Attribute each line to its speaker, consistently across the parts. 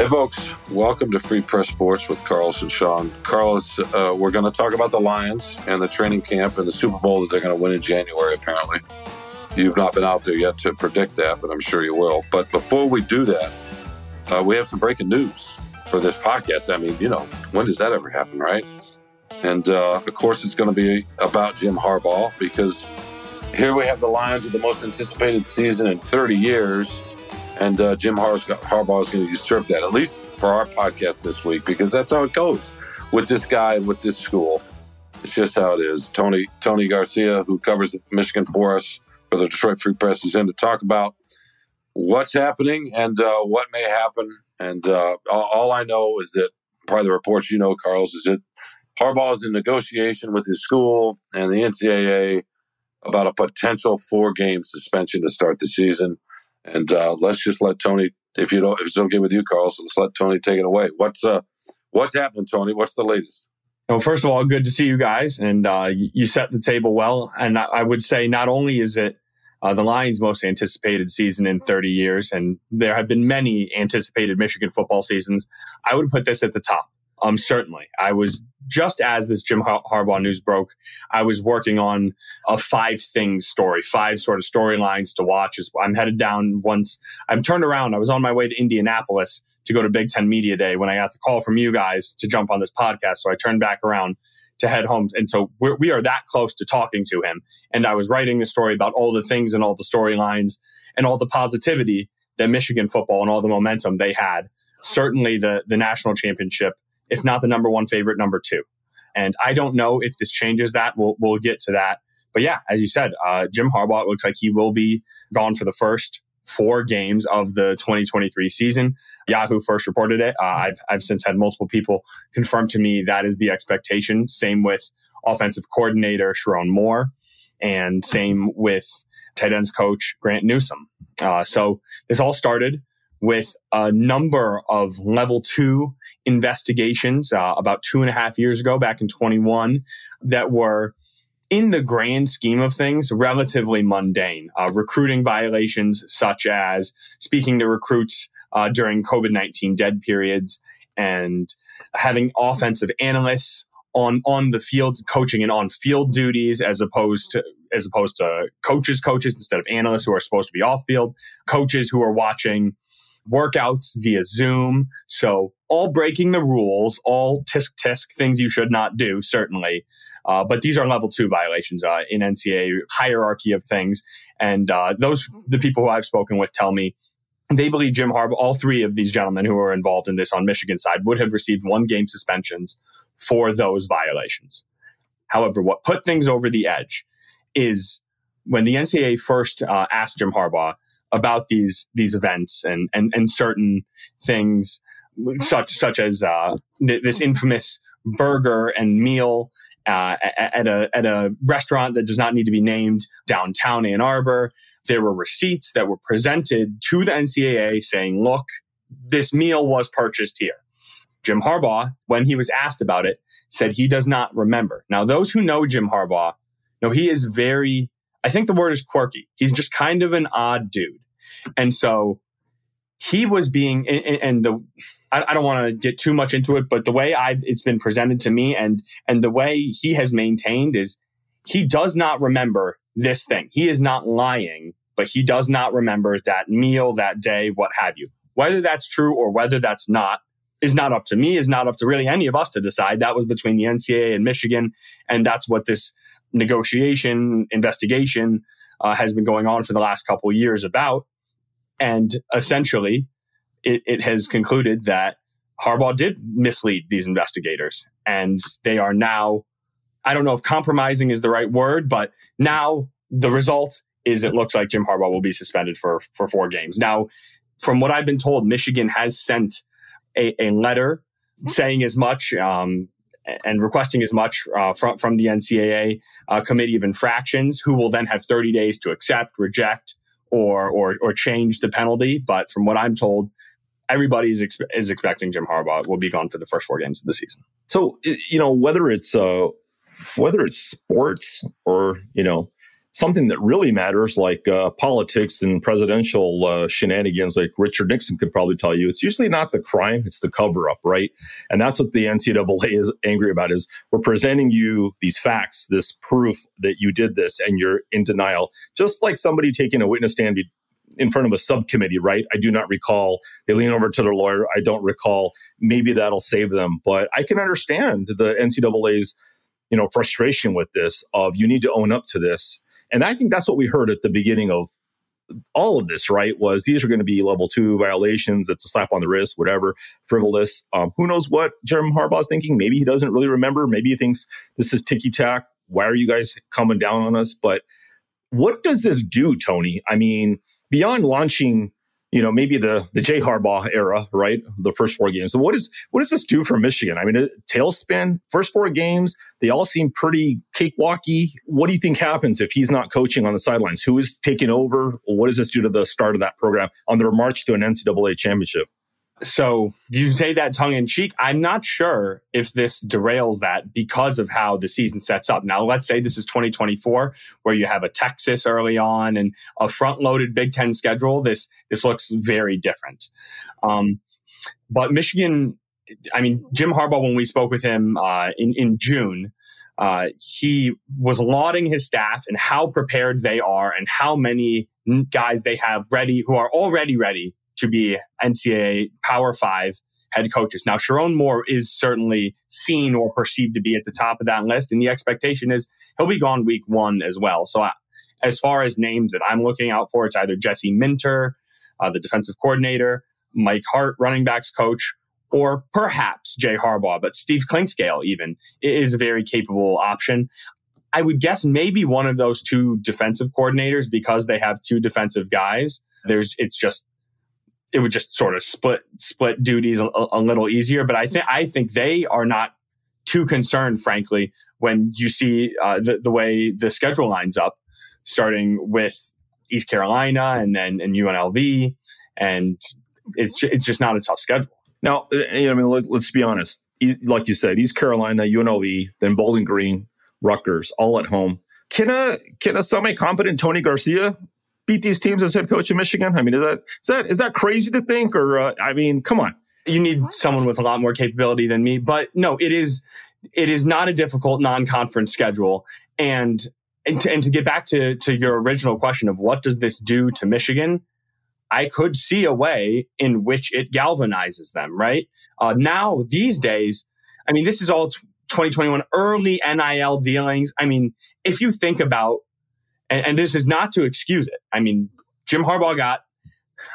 Speaker 1: Hey, folks, welcome to Free Press Sports with Carlos and Shawn. Carlos, uh, we're going to talk about the Lions and the training camp and the Super Bowl that they're going to win in January, apparently. You've not been out there yet to predict that, but I'm sure you will. But before we do that, uh, we have some breaking news for this podcast. I mean, you know, when does that ever happen, right? And uh, of course, it's going to be about Jim Harbaugh because here we have the Lions with the most anticipated season in 30 years and uh, Jim Harbaugh is going to usurp that, at least for our podcast this week, because that's how it goes with this guy, with this school. It's just how it is. Tony Tony Garcia, who covers Michigan for us for the Detroit Free Press, is in to talk about what's happening and uh, what may happen. And uh, all I know is that probably the reports you know, Carlos, is that Harbaugh is in negotiation with his school and the NCAA about a potential four game suspension to start the season. And uh, let's just let Tony, if you don't, if it's okay with you, Carl, so let's let Tony take it away. What's uh, what's happening, Tony? What's the latest?
Speaker 2: Well, first of all, good to see you guys, and uh, you set the table well. And I would say not only is it uh, the Lions' most anticipated season in 30 years, and there have been many anticipated Michigan football seasons. I would put this at the top. Um, certainly, I was just as this Jim Har- Harbaugh news broke. I was working on a five things story, five sort of storylines to watch. As I'm headed down once I'm turned around. I was on my way to Indianapolis to go to Big Ten Media Day when I got the call from you guys to jump on this podcast. So I turned back around to head home. And so we're, we are that close to talking to him. And I was writing the story about all the things and all the storylines and all the positivity that Michigan football and all the momentum they had. Certainly the, the national championship if not the number one favorite, number two. And I don't know if this changes that. We'll, we'll get to that. But yeah, as you said, uh, Jim Harbaugh looks like he will be gone for the first four games of the 2023 season. Yahoo first reported it. Uh, I've, I've since had multiple people confirm to me that is the expectation. Same with offensive coordinator Sherrone Moore, and same with tight ends coach Grant Newsome. Uh, so this all started with a number of level two investigations uh, about two and a half years ago, back in 21, that were in the grand scheme of things, relatively mundane. Uh, recruiting violations, such as speaking to recruits uh, during COVID 19 dead periods and having offensive analysts on on the field coaching and on field duties as opposed to as opposed to coaches coaches instead of analysts who are supposed to be off field coaches who are watching workouts via Zoom. So all breaking the rules, all tisk tisk things you should not do, certainly. Uh, but these are level two violations uh, in NCAA hierarchy of things. And uh, those, the people who I've spoken with tell me they believe Jim Harbaugh, all three of these gentlemen who are involved in this on Michigan side would have received one game suspensions for those violations. However, what put things over the edge is when the NCAA first uh, asked Jim Harbaugh, about these these events and and and certain things such such as uh, th- this infamous burger and meal uh, at a at a restaurant that does not need to be named downtown Ann Arbor. There were receipts that were presented to the NCAA saying, "Look, this meal was purchased here." Jim Harbaugh, when he was asked about it, said he does not remember. Now, those who know Jim Harbaugh know he is very I think the word is quirky. He's just kind of an odd dude. And so he was being, and the, I don't want to get too much into it, but the way I've, it's been presented to me and, and the way he has maintained is he does not remember this thing. He is not lying, but he does not remember that meal, that day, what have you. Whether that's true or whether that's not is not up to me, is not up to really any of us to decide. That was between the NCAA and Michigan. And that's what this negotiation, investigation uh, has been going on for the last couple years about. And essentially, it, it has concluded that Harbaugh did mislead these investigators. And they are now, I don't know if compromising is the right word, but now the result is it looks like Jim Harbaugh will be suspended for, for four games. Now, from what I've been told, Michigan has sent a, a letter saying as much. Um, and requesting as much uh, from, from the NCAA uh, Committee of Infractions, who will then have 30 days to accept, reject, or, or, or change the penalty. But from what I'm told, everybody is, is expecting Jim Harbaugh will be gone for the first four games of the season.
Speaker 3: So, you know, whether it's, uh, whether it's sports or, you know, something that really matters, like uh, politics and presidential uh, shenanigans, like Richard Nixon could probably tell you, it's usually not the crime; it's the cover up, right? And that's what the NCAA is angry about: is we're presenting you these facts, this proof that you did this, and you're in denial, just like somebody taking a witness stand in front of a subcommittee, right? I do not recall. They lean over to their lawyer. I don't recall. Maybe that'll save them, but I can understand the NCAA's you know frustration with this of you need to own up to this and I think that's what we heard at the beginning of all of this, right? Was these are going to be level two violations. It's a slap on the wrist, whatever, frivolous. Um, who knows what Jeremy Harbaugh is thinking? Maybe he doesn't really remember. Maybe he thinks this is ticky tack. Why are you guys coming down on us? But what does this do, Tony? I mean, beyond launching you know, maybe the the Jay Harbaugh era, right? The first four games. So what is what does this do for Michigan? I mean, a tailspin. First four games, they all seem pretty cakewalky. What do you think happens if he's not coaching on the sidelines? Who is taking over? What does this do to the start of that program on their march to an NCAA championship?
Speaker 2: So you say that tongue in cheek. I'm not sure if this derails that because of how the season sets up. Now, let's say this is 2024, where you have a Texas early on and a front-loaded Big Ten schedule. This this looks very different. Um, but Michigan, I mean, Jim Harbaugh, when we spoke with him uh, in in June, uh, he was lauding his staff and how prepared they are and how many guys they have ready who are already ready to be NCAA Power Five head coaches. Now, Sherrone Moore is certainly seen or perceived to be at the top of that list, and the expectation is he'll be gone week one as well. So, I, as far as names that I'm looking out for, it's either Jesse Minter, uh, the defensive coordinator, Mike Hart, running backs coach, or perhaps Jay Harbaugh, but Steve Clinkscale even is a very capable option. I would guess maybe one of those two defensive coordinators because they have two defensive guys. There's it's just it would just sort of split split duties a, a little easier. But I think I think they are not too concerned, frankly, when you see uh, the the way the schedule lines up, starting with East Carolina and then and UNLV, and it's it's just not a tough schedule.
Speaker 3: Now, uh, I mean, let, us be honest. Like you said, East Carolina, UNLV, then Bowling Green, Rutgers, all at home. Can a can a semi competent Tony Garcia beat these teams as head coach of Michigan? I mean, is that is that is that crazy to think? Or uh, I mean, come on.
Speaker 2: You need someone with a lot more capability than me, but no, it is it is not a difficult non-conference schedule, and and to, and to get back to to your original question of what does this do to Michigan, I could see a way in which it galvanizes them. Right uh, now, these days, I mean, this is all. 2021 early NIL dealings. I mean, if you think about and, and this is not to excuse it. I mean, Jim Harbaugh got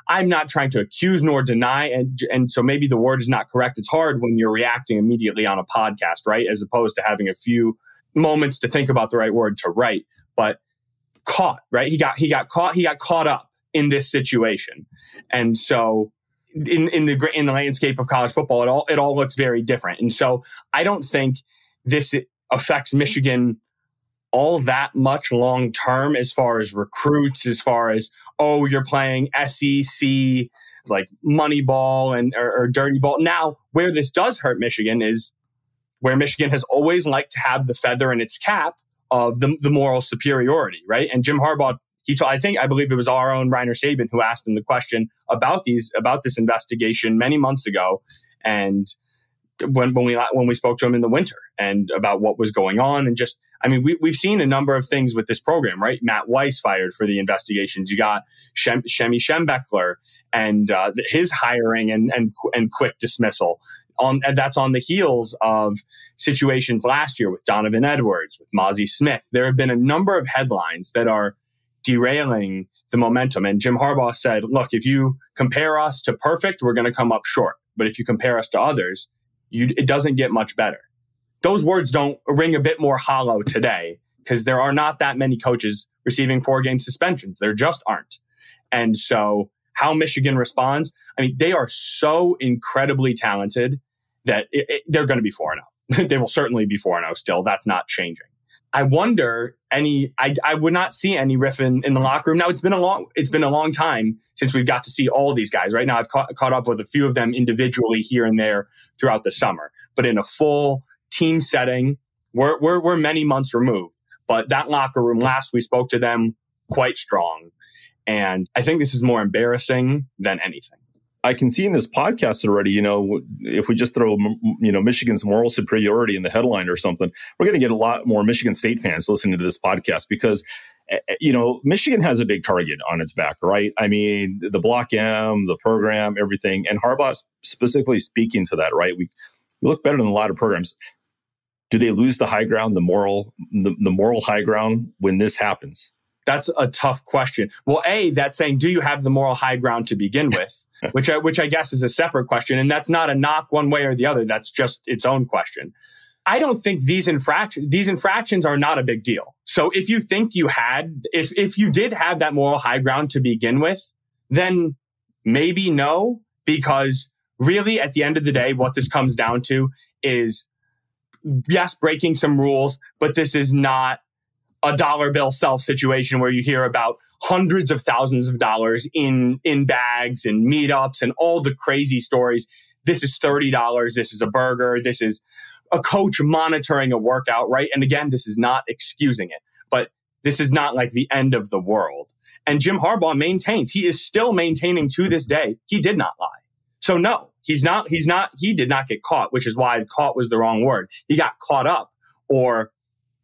Speaker 2: I'm not trying to accuse nor deny, and and so maybe the word is not correct. It's hard when you're reacting immediately on a podcast, right? As opposed to having a few moments to think about the right word to write. But caught, right? He got he got caught. He got caught up in this situation, and so in in the in the landscape of college football, it all it all looks very different. And so I don't think this affects Michigan all that much long term as far as recruits, as far as, oh, you're playing SEC, like money ball and or, or dirty ball. Now, where this does hurt Michigan is where Michigan has always liked to have the feather in its cap of the, the moral superiority, right? And Jim Harbaugh, he told, I think, I believe it was our own Rainer Sabin who asked him the question about these, about this investigation many months ago. And when, when we, when we spoke to him in the winter and about what was going on and just I mean, we, we've seen a number of things with this program, right? Matt Weiss fired for the investigations. You got Shem, Shemy Schembechler and uh, his hiring and, and, and quick dismissal. On, and that's on the heels of situations last year with Donovan Edwards, with Mazi Smith. There have been a number of headlines that are derailing the momentum. And Jim Harbaugh said, look, if you compare us to perfect, we're going to come up short. But if you compare us to others, you, it doesn't get much better those words don't ring a bit more hollow today because there are not that many coaches receiving four game suspensions. There just aren't. And so, how Michigan responds, I mean, they are so incredibly talented that it, it, they're going to be 4 0. they will certainly be 4 0 still. That's not changing. I wonder any I, I would not see any riff in, in the locker room. Now it's been a long it's been a long time since we've got to see all these guys. Right now I've caught, caught up with a few of them individually here and there throughout the summer. But in a full team setting. We're, we're, we're many months removed. But that locker room, last we spoke to them, quite strong. And I think this is more embarrassing than anything.
Speaker 3: I can see in this podcast already, you know, if we just throw, you know, Michigan's moral superiority in the headline or something, we're going to get a lot more Michigan State fans listening to this podcast because, eh, eh, you know, Michigan has a big target on its back, right? I mean, the Block M, the program, everything, and Harbaugh specifically speaking to that, right? We, we look better than a lot of programs. Do they lose the high ground, the moral, the, the moral high ground when this happens?
Speaker 2: That's a tough question. Well, a that's saying, do you have the moral high ground to begin with? which I, which I guess is a separate question, and that's not a knock one way or the other. That's just its own question. I don't think these infractions these infractions are not a big deal. So if you think you had if if you did have that moral high ground to begin with, then maybe no, because really at the end of the day, what this comes down to is yes, breaking some rules, but this is not a dollar bill self situation where you hear about hundreds of thousands of dollars in in bags and meetups and all the crazy stories. This is $30, this is a burger, this is a coach monitoring a workout, right? And again, this is not excusing it, but this is not like the end of the world. And Jim Harbaugh maintains, he is still maintaining to this day, he did not lie. So no, he's not, he's not, he did not get caught, which is why caught was the wrong word. He got caught up or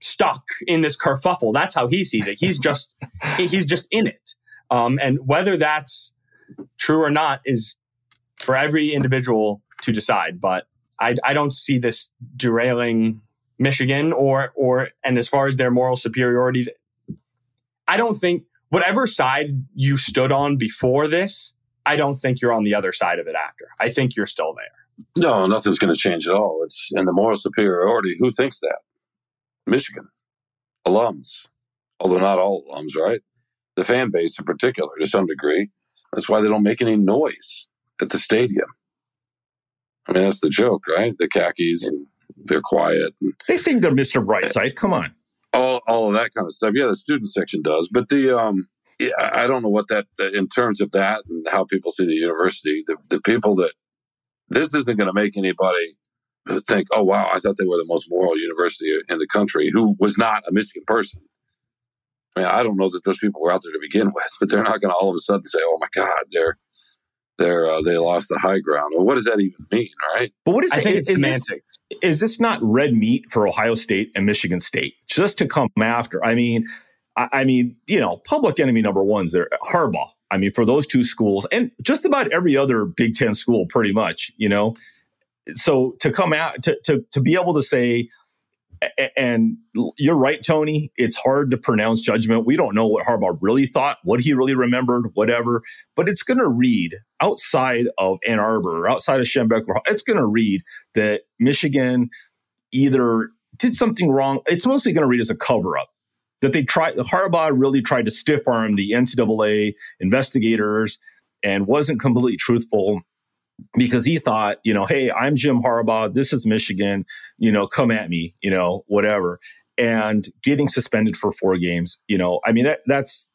Speaker 2: stuck in this kerfuffle. That's how he sees it. He's just he's just in it. Um, and whether that's true or not is for every individual to decide. But I, I don't see this derailing Michigan or or and as far as their moral superiority, I don't think whatever side you stood on before this, I don't think you're on the other side of it after. I think you're still there.
Speaker 1: No, nothing's going to change at all. It's in the moral superiority. Who thinks that? Michigan alums, although not all alums, right? The fan base in particular, to some degree. That's why they don't make any noise at the stadium. I mean, that's the joke, right? The khakis and they're quiet. And,
Speaker 3: they sing to Mr. Brightside. Come on.
Speaker 1: All, all of that kind of stuff. Yeah, the student section does. But the, um, yeah, I don't know what that, in terms of that and how people see the university, the, the people that this isn't going to make anybody think, oh, wow, I thought they were the most moral university in the country who was not a Michigan person. I mean, I don't know that those people were out there to begin with, but they're not going to all of a sudden say, oh my God, they're. They're, uh, they lost the high ground. Well, what does that even mean, right?
Speaker 3: But what is
Speaker 2: I
Speaker 3: it?
Speaker 2: think it's
Speaker 3: is
Speaker 2: semantics.
Speaker 3: This, is this not red meat for Ohio State and Michigan State just to come after? I mean, I, I mean, you know, public enemy number one's there, Harbaugh. I mean, for those two schools and just about every other Big Ten school, pretty much, you know, so to come out to, to to be able to say and you're right, Tony. It's hard to pronounce judgment. We don't know what Harbaugh really thought, what he really remembered, whatever. But it's going to read outside of Ann Arbor, outside of Schembechler. It's going to read that Michigan either did something wrong. It's mostly going to read as a cover up. That they tried, Harbaugh really tried to stiff arm the NCAA investigators and wasn't completely truthful because he thought, you know, hey, I'm Jim Harbaugh. This is Michigan. You know, come at me. You know, whatever. And getting suspended for four games. You know, I mean that that's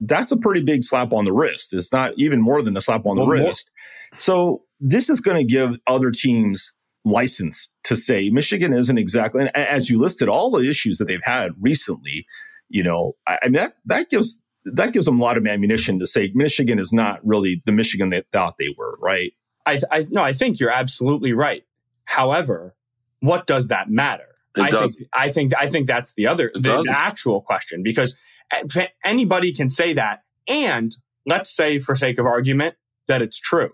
Speaker 3: that's a pretty big slap on the wrist. It's not even more than a slap on the well, wrist. More. So this is going to give other teams license to say Michigan isn't exactly. And as you listed all the issues that they've had recently, you know, I, I mean that that gives that gives them a lot of ammunition to say Michigan is not really the Michigan they thought they were, right?
Speaker 2: I, I no, I think you're absolutely right. However, what does that matter?
Speaker 1: It
Speaker 2: I
Speaker 1: does.
Speaker 2: think I think I think that's the other the, the actual question because anybody can say that, and let's say for sake of argument that it's true.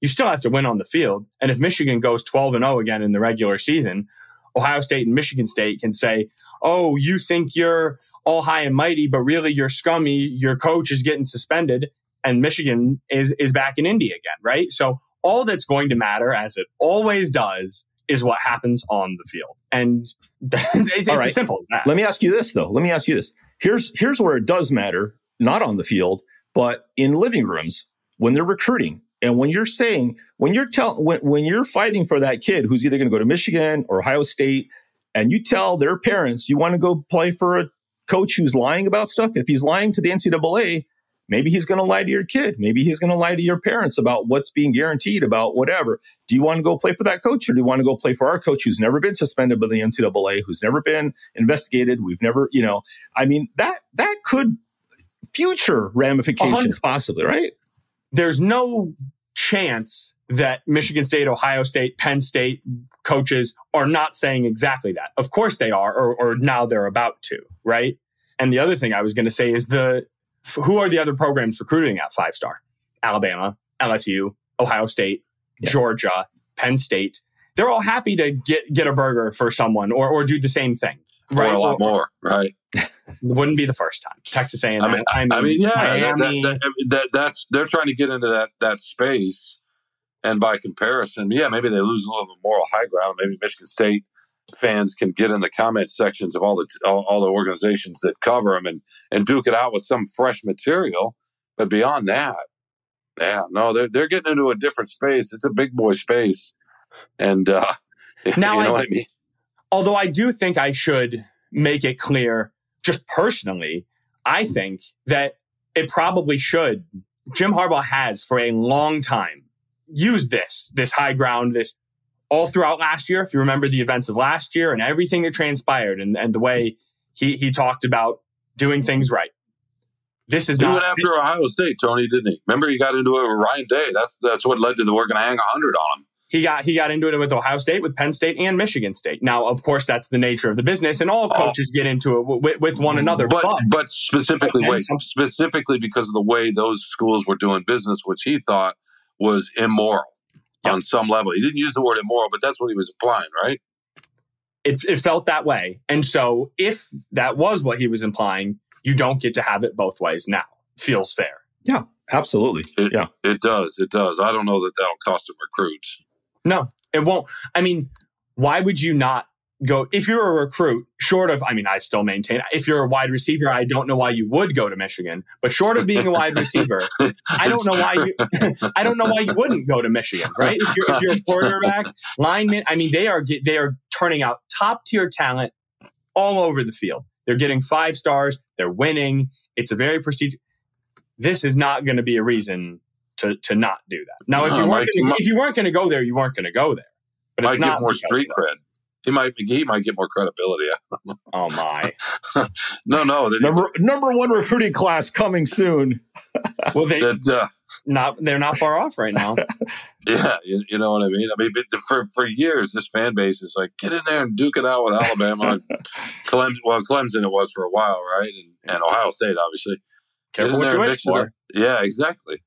Speaker 2: You still have to win on the field, and if Michigan goes 12 and 0 again in the regular season, Ohio State and Michigan State can say, "Oh, you think you're all high and mighty, but really you're scummy. Your coach is getting suspended, and Michigan is is back in Indy again, right? So all that's going to matter, as it always does, is what happens on the field, and it's, it's simple as that.
Speaker 3: Let me ask you this, though. Let me ask you this. Here's here's where it does matter, not on the field, but in living rooms when they're recruiting. And when you're saying, when you're telling, when, when you're fighting for that kid who's either going to go to Michigan or Ohio State, and you tell their parents you want to go play for a coach who's lying about stuff, if he's lying to the NCAA, Maybe he's going to lie to your kid. Maybe he's going to lie to your parents about what's being guaranteed about whatever. Do you want to go play for that coach or do you want to go play for our coach who's never been suspended by the NCAA, who's never been investigated? We've never, you know, I mean, that, that could future ramifications possibly, right?
Speaker 2: There's no chance that Michigan State, Ohio State, Penn State coaches are not saying exactly that. Of course they are, or, or now they're about to, right? And the other thing I was going to say is the who are the other programs recruiting at five star? Alabama, LSU, Ohio State, yeah. Georgia, Penn State. They're all happy to get get a burger for someone or or do the same thing.
Speaker 1: Right? Or a lot more, right?
Speaker 2: wouldn't be the first time. Texas A&M.
Speaker 1: I mean, I mean, I mean yeah. That, that, that, that's they're trying to get into that that space, and by comparison, yeah, maybe they lose a little bit moral high ground. Maybe Michigan State fans can get in the comment sections of all the all, all, the organizations that cover them and and duke it out with some fresh material. But beyond that, yeah, no, they're they're getting into a different space. It's a big boy space, and uh, now you know I, what I mean.
Speaker 2: Although I do think I should make it clear, just personally, I think that it probably should. Jim Harbaugh has for a long time used this this high ground, this all throughout last year, if you remember the events of last year and everything that transpired and, and the way he, he talked about doing things right. This is
Speaker 1: he
Speaker 2: not,
Speaker 1: went after Ohio State, Tony, didn't he? Remember, he got into it with Ryan Day. That's that's what led to the we're going to hang hundred on him.
Speaker 2: He got he got into it with Ohio State, with Penn State, and Michigan State. Now, of course, that's the nature of the business, and all oh. coaches oh, get into it with, with, one another.
Speaker 1: But but, but specifically, wait, specifically because of the way those schools were doing business, which he thought was immoral on some level. He didn't use the word immoral, but that's what he was implying, right?
Speaker 2: It, it felt that way. And so if that was what he was implying, you don't get to have it both ways now. Feels fair.
Speaker 3: Yeah, absolutely.
Speaker 1: It,
Speaker 3: yeah.
Speaker 1: It does. It does. I don't know that that'll cost him recruits.
Speaker 2: No, it won't. I mean, why would you not go if you're a recruit short of i mean i still maintain if you're a wide receiver i don't know why you would go to michigan but short of being a wide receiver i don't know why you i don't know why you wouldn't go to michigan right? If you're, if you're a quarterback lineman i mean they are they are turning out top tier talent all over the field. They're getting five stars they're winning it's a very prestigious this is not going to be a reason to to not do that. Now if you weren't gonna, if you weren't going to go there you weren't going to go there
Speaker 1: but it's might get more street cred he might he might get more credibility.
Speaker 2: oh my!
Speaker 1: no, no.
Speaker 3: Number number one recruiting class coming soon.
Speaker 2: well, they that, uh, not they're not far off right now.
Speaker 1: yeah, you, you, know what I mean. I mean, for for years, this fan base is like, get in there and duke it out with Alabama, Clemson. Well, Clemson it was for a while, right? And, and Ohio State, obviously.
Speaker 2: Careful what you wish for.
Speaker 1: Yeah, exactly,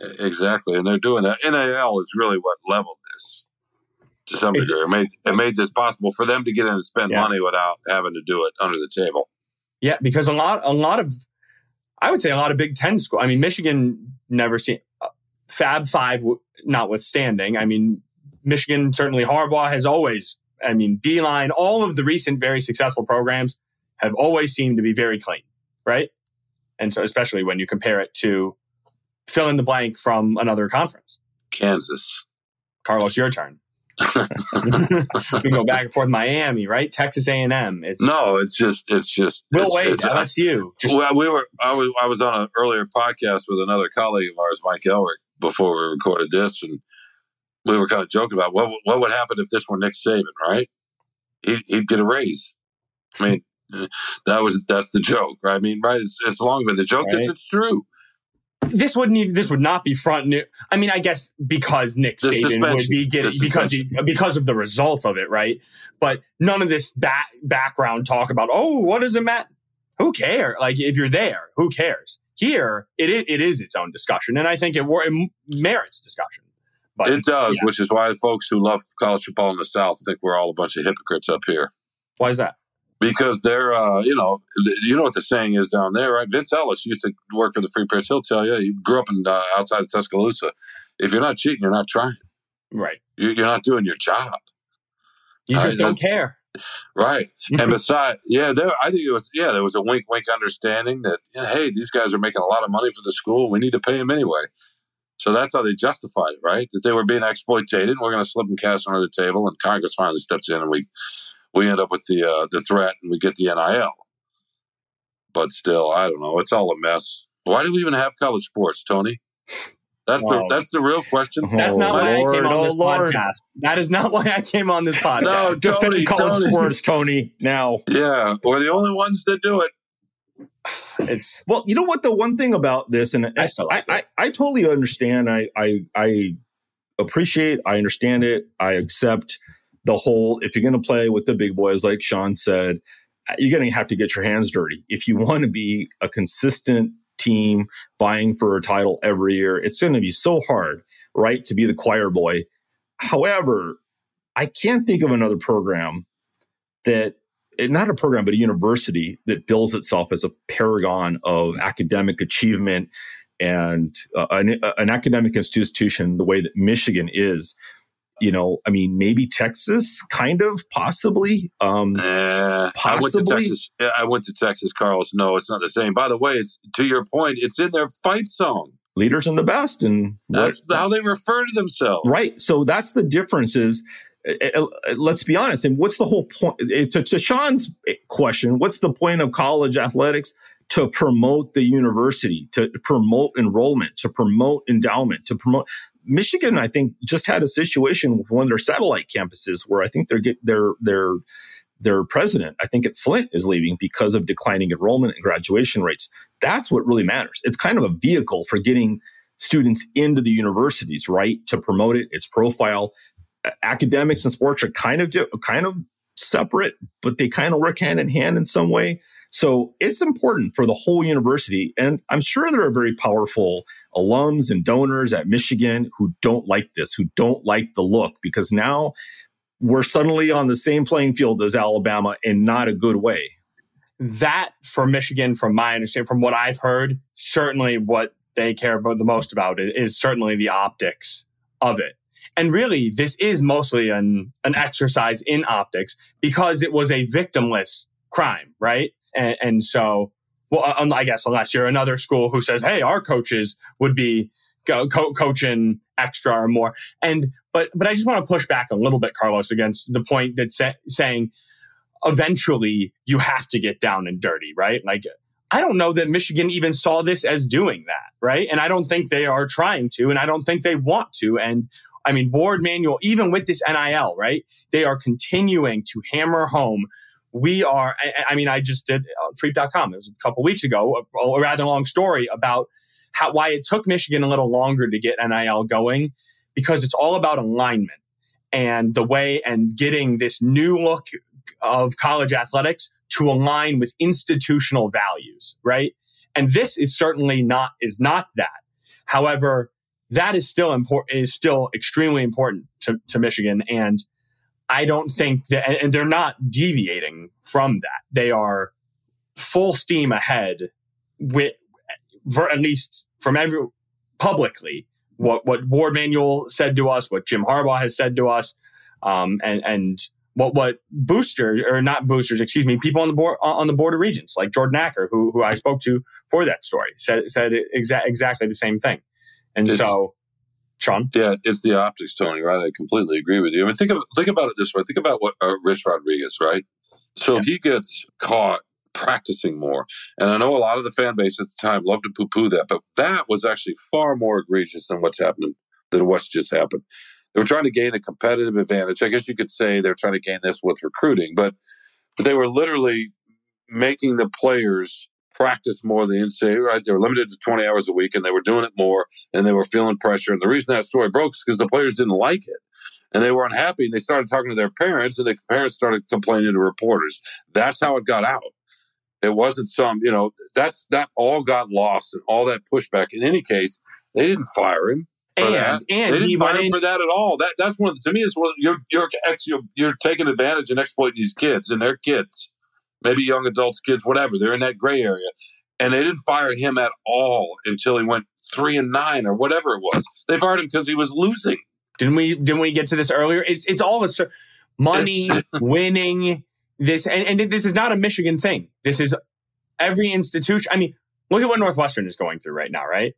Speaker 1: exactly. And they're doing that. NIL is really what leveled this to some degree. It made it made this possible for them to get in and spend yeah. money without having to do it under the table.
Speaker 2: Yeah, because a lot a lot of I would say a lot of Big Ten school. I mean, Michigan never seen uh, Fab Five notwithstanding. I mean, Michigan certainly Harbaugh has always. I mean, Beeline, all of the recent very successful programs have always seemed to be very clean, right? And so, especially when you compare it to fill in the blank from another conference,
Speaker 1: Kansas.
Speaker 2: Carlos, your turn. we go back and forth. Miami, right? Texas A and M.
Speaker 1: It's no, it's just it's just
Speaker 2: We'll
Speaker 1: it's,
Speaker 2: Wade, it's, LSU.
Speaker 1: Just, well, we were I was I was on an earlier podcast with another colleague of ours, Mike Elrick, before we recorded this, and we were kind of joking about what what would happen if this were Nick Saban, right? He'd, he'd get a raise. I mean, eh, that was that's the joke, right? I mean, right? It's, it's long, but the joke right. is it's true
Speaker 2: this wouldn't even this would not be front new. I mean, I guess because Nick the Saban would be getting because he, because of the results of it, right? But none of this back, background talk about oh, what does it matter? Who cares? Like if you're there, who cares? Here, it is, it is its own discussion, and I think it, it merits discussion.
Speaker 1: But, it does, yeah. which is why folks who love college football in the South think we're all a bunch of hypocrites up here.
Speaker 2: Why is that?
Speaker 1: Because they're uh, you know you know what the saying is down there right? Vince ellis used to work for the free press. He'll tell you he grew up in uh, outside of tuscaloosa. If you're not cheating you're not trying.
Speaker 2: Right.
Speaker 1: You're, not doing your job.
Speaker 2: You just don't care.
Speaker 1: Right. And besides yeah there i think it was yeah there was a wink wink understanding that hey these guys are making a lot of money for the school. We need to pay them anyway. So that's how they justified it right? That they were being exploited and we're going to slip them cash under the table and congress finally steps in and we we end up with the uh, the threat and we get the NIL. But still, I don't know. It's all a mess. Why do we even have college sports, Tony? That's the that's the real question.
Speaker 2: That's not
Speaker 3: Oh,
Speaker 2: why
Speaker 3: Lord,
Speaker 2: I came on
Speaker 3: oh,
Speaker 2: this
Speaker 3: Lord.
Speaker 2: podcast. That is not why I came on this podcast.
Speaker 1: No,
Speaker 3: Defend
Speaker 1: Tony,
Speaker 3: college
Speaker 1: Tony.
Speaker 3: sports, Tony. Now,
Speaker 1: Yeah, we're the only ones that do it.
Speaker 2: It's
Speaker 3: well, you know what? The one thing about this, and
Speaker 2: I
Speaker 3: I,
Speaker 2: still
Speaker 3: I, I, I totally understand. I, I, I appreciate. I understand it. I accept the whole. If you're going to play with the big boys, like Shawn said, you're going to have to get your hands dirty if you want to be a consistent team vying for a title every year. It's going to be so hard, right, to be the choir boy. However, I can't think of another program that it- not a program, but a university that bills itself as a paragon of academic achievement and uh, an, an academic institution the way that Michigan is. You know, I mean, maybe Texas, kind of, possibly. Um,
Speaker 1: Eh, I went to
Speaker 3: Possibly.
Speaker 1: Texas. yeah, I went to Texas, Carlos. No, it's not the same. By the way, it's to your point. It's in their fight song.
Speaker 3: leaders in the best, and
Speaker 1: That's how they refer to themselves.
Speaker 3: Right. So that's the difference is uh, uh, let's be honest. And what's the whole point? uh, To, to Shawn's question, what's the point of college athletics? To promote the university, to promote enrollment, to promote endowment, to promote. Michigan, I think, just had a situation with one of their satellite campuses where I think they're get their their their president, I think at Flint, is leaving because of declining enrollment and graduation rates. That's what really matters. It's kind of a vehicle for getting students into the universities, right? To promote it, its profile. Academics and sports are kind of kind of separate, but they kind of work hand in hand in some way. So it's important for the whole university, and I'm sure there are very powerful alums and donors at Michigan who don't like this, who don't like the look, because now we're suddenly on the same playing field as Alabama in not a good way.
Speaker 2: that for Michigan, from my understanding, from what I've heard, certainly what they care about the most about it is certainly the optics of it. And really, this is mostly an an exercise in optics because it was a victimless crime, right? And, and so, well, uh, I guess unless you're another school who says, "Hey, our coaches would be co- coaching extra or more," and but but I just want to push back a little bit, Carlos, against the point that sa- saying eventually you have to get down and dirty, right? Like, I don't know that Michigan even saw this as doing that, right? And I don't think they are trying to, and I don't think they want to. And I mean, Warde Manuel, even with this NIL, right? They are continuing to hammer home. We are, I, I mean, I just did uh, on Freep.com. It was a couple weeks ago, a, a rather long story about how, why it took Michigan a little longer to get NIL going because it's all about alignment and the way and getting this new look of college athletics to align with institutional values, right? And this is certainly not is not that. However, that is still important is still extremely important to, to Michigan. And I don't think that and- they're not deviating from that. They are full steam ahead with for at least from every publicly what what Warde Manuel said to us, what Jim Harbaugh has said to us, um, and and what what boosters or not boosters, excuse me, people on the board on the board of regents like Jordan Acker, who who I spoke to for that story, said said exa- exactly the same thing. And
Speaker 1: It's-
Speaker 2: so, Shawn,
Speaker 1: Yeah, it's the optics, Tony. Right? I completely agree with you. I mean, think of think about it this way. Think about what uh, Rich Rodriguez, right? So
Speaker 2: Yeah.
Speaker 1: he gets caught practicing more, and I know a lot of the fan base at the time loved to poo-poo that, but that was actually far more egregious than what's happening than what's just happened. They were trying to gain a competitive advantage. I guess you could say they're trying to gain this with recruiting, but but they were literally making the players practice more than NCAA. Right? They were limited to 20 hours a week, and they were doing it more, and they were feeling pressure. And the reason that story broke is because the players didn't like it, and they were unhappy. And they started talking to their parents, and the parents started complaining to reporters. That's how it got out. It wasn't some, you know, that's that all got lost and all that pushback. In any case, they didn't fire him
Speaker 2: and
Speaker 1: that.
Speaker 2: and
Speaker 1: they didn't fire him for that at all. That that's one of the, to me is one you're you're ex, you're you're taking advantage and exploiting these kids and their kids, maybe young adults, kids, whatever. They're in that gray area, and they didn't fire him at all until he went three and nine or whatever it was. They fired him because he was losing.
Speaker 2: Didn't we? Didn't we get to this earlier? It's it's all a money, winning. This and, and this is not a Michigan thing. This is every institution. I mean, look at what Northwestern is going through right now, right?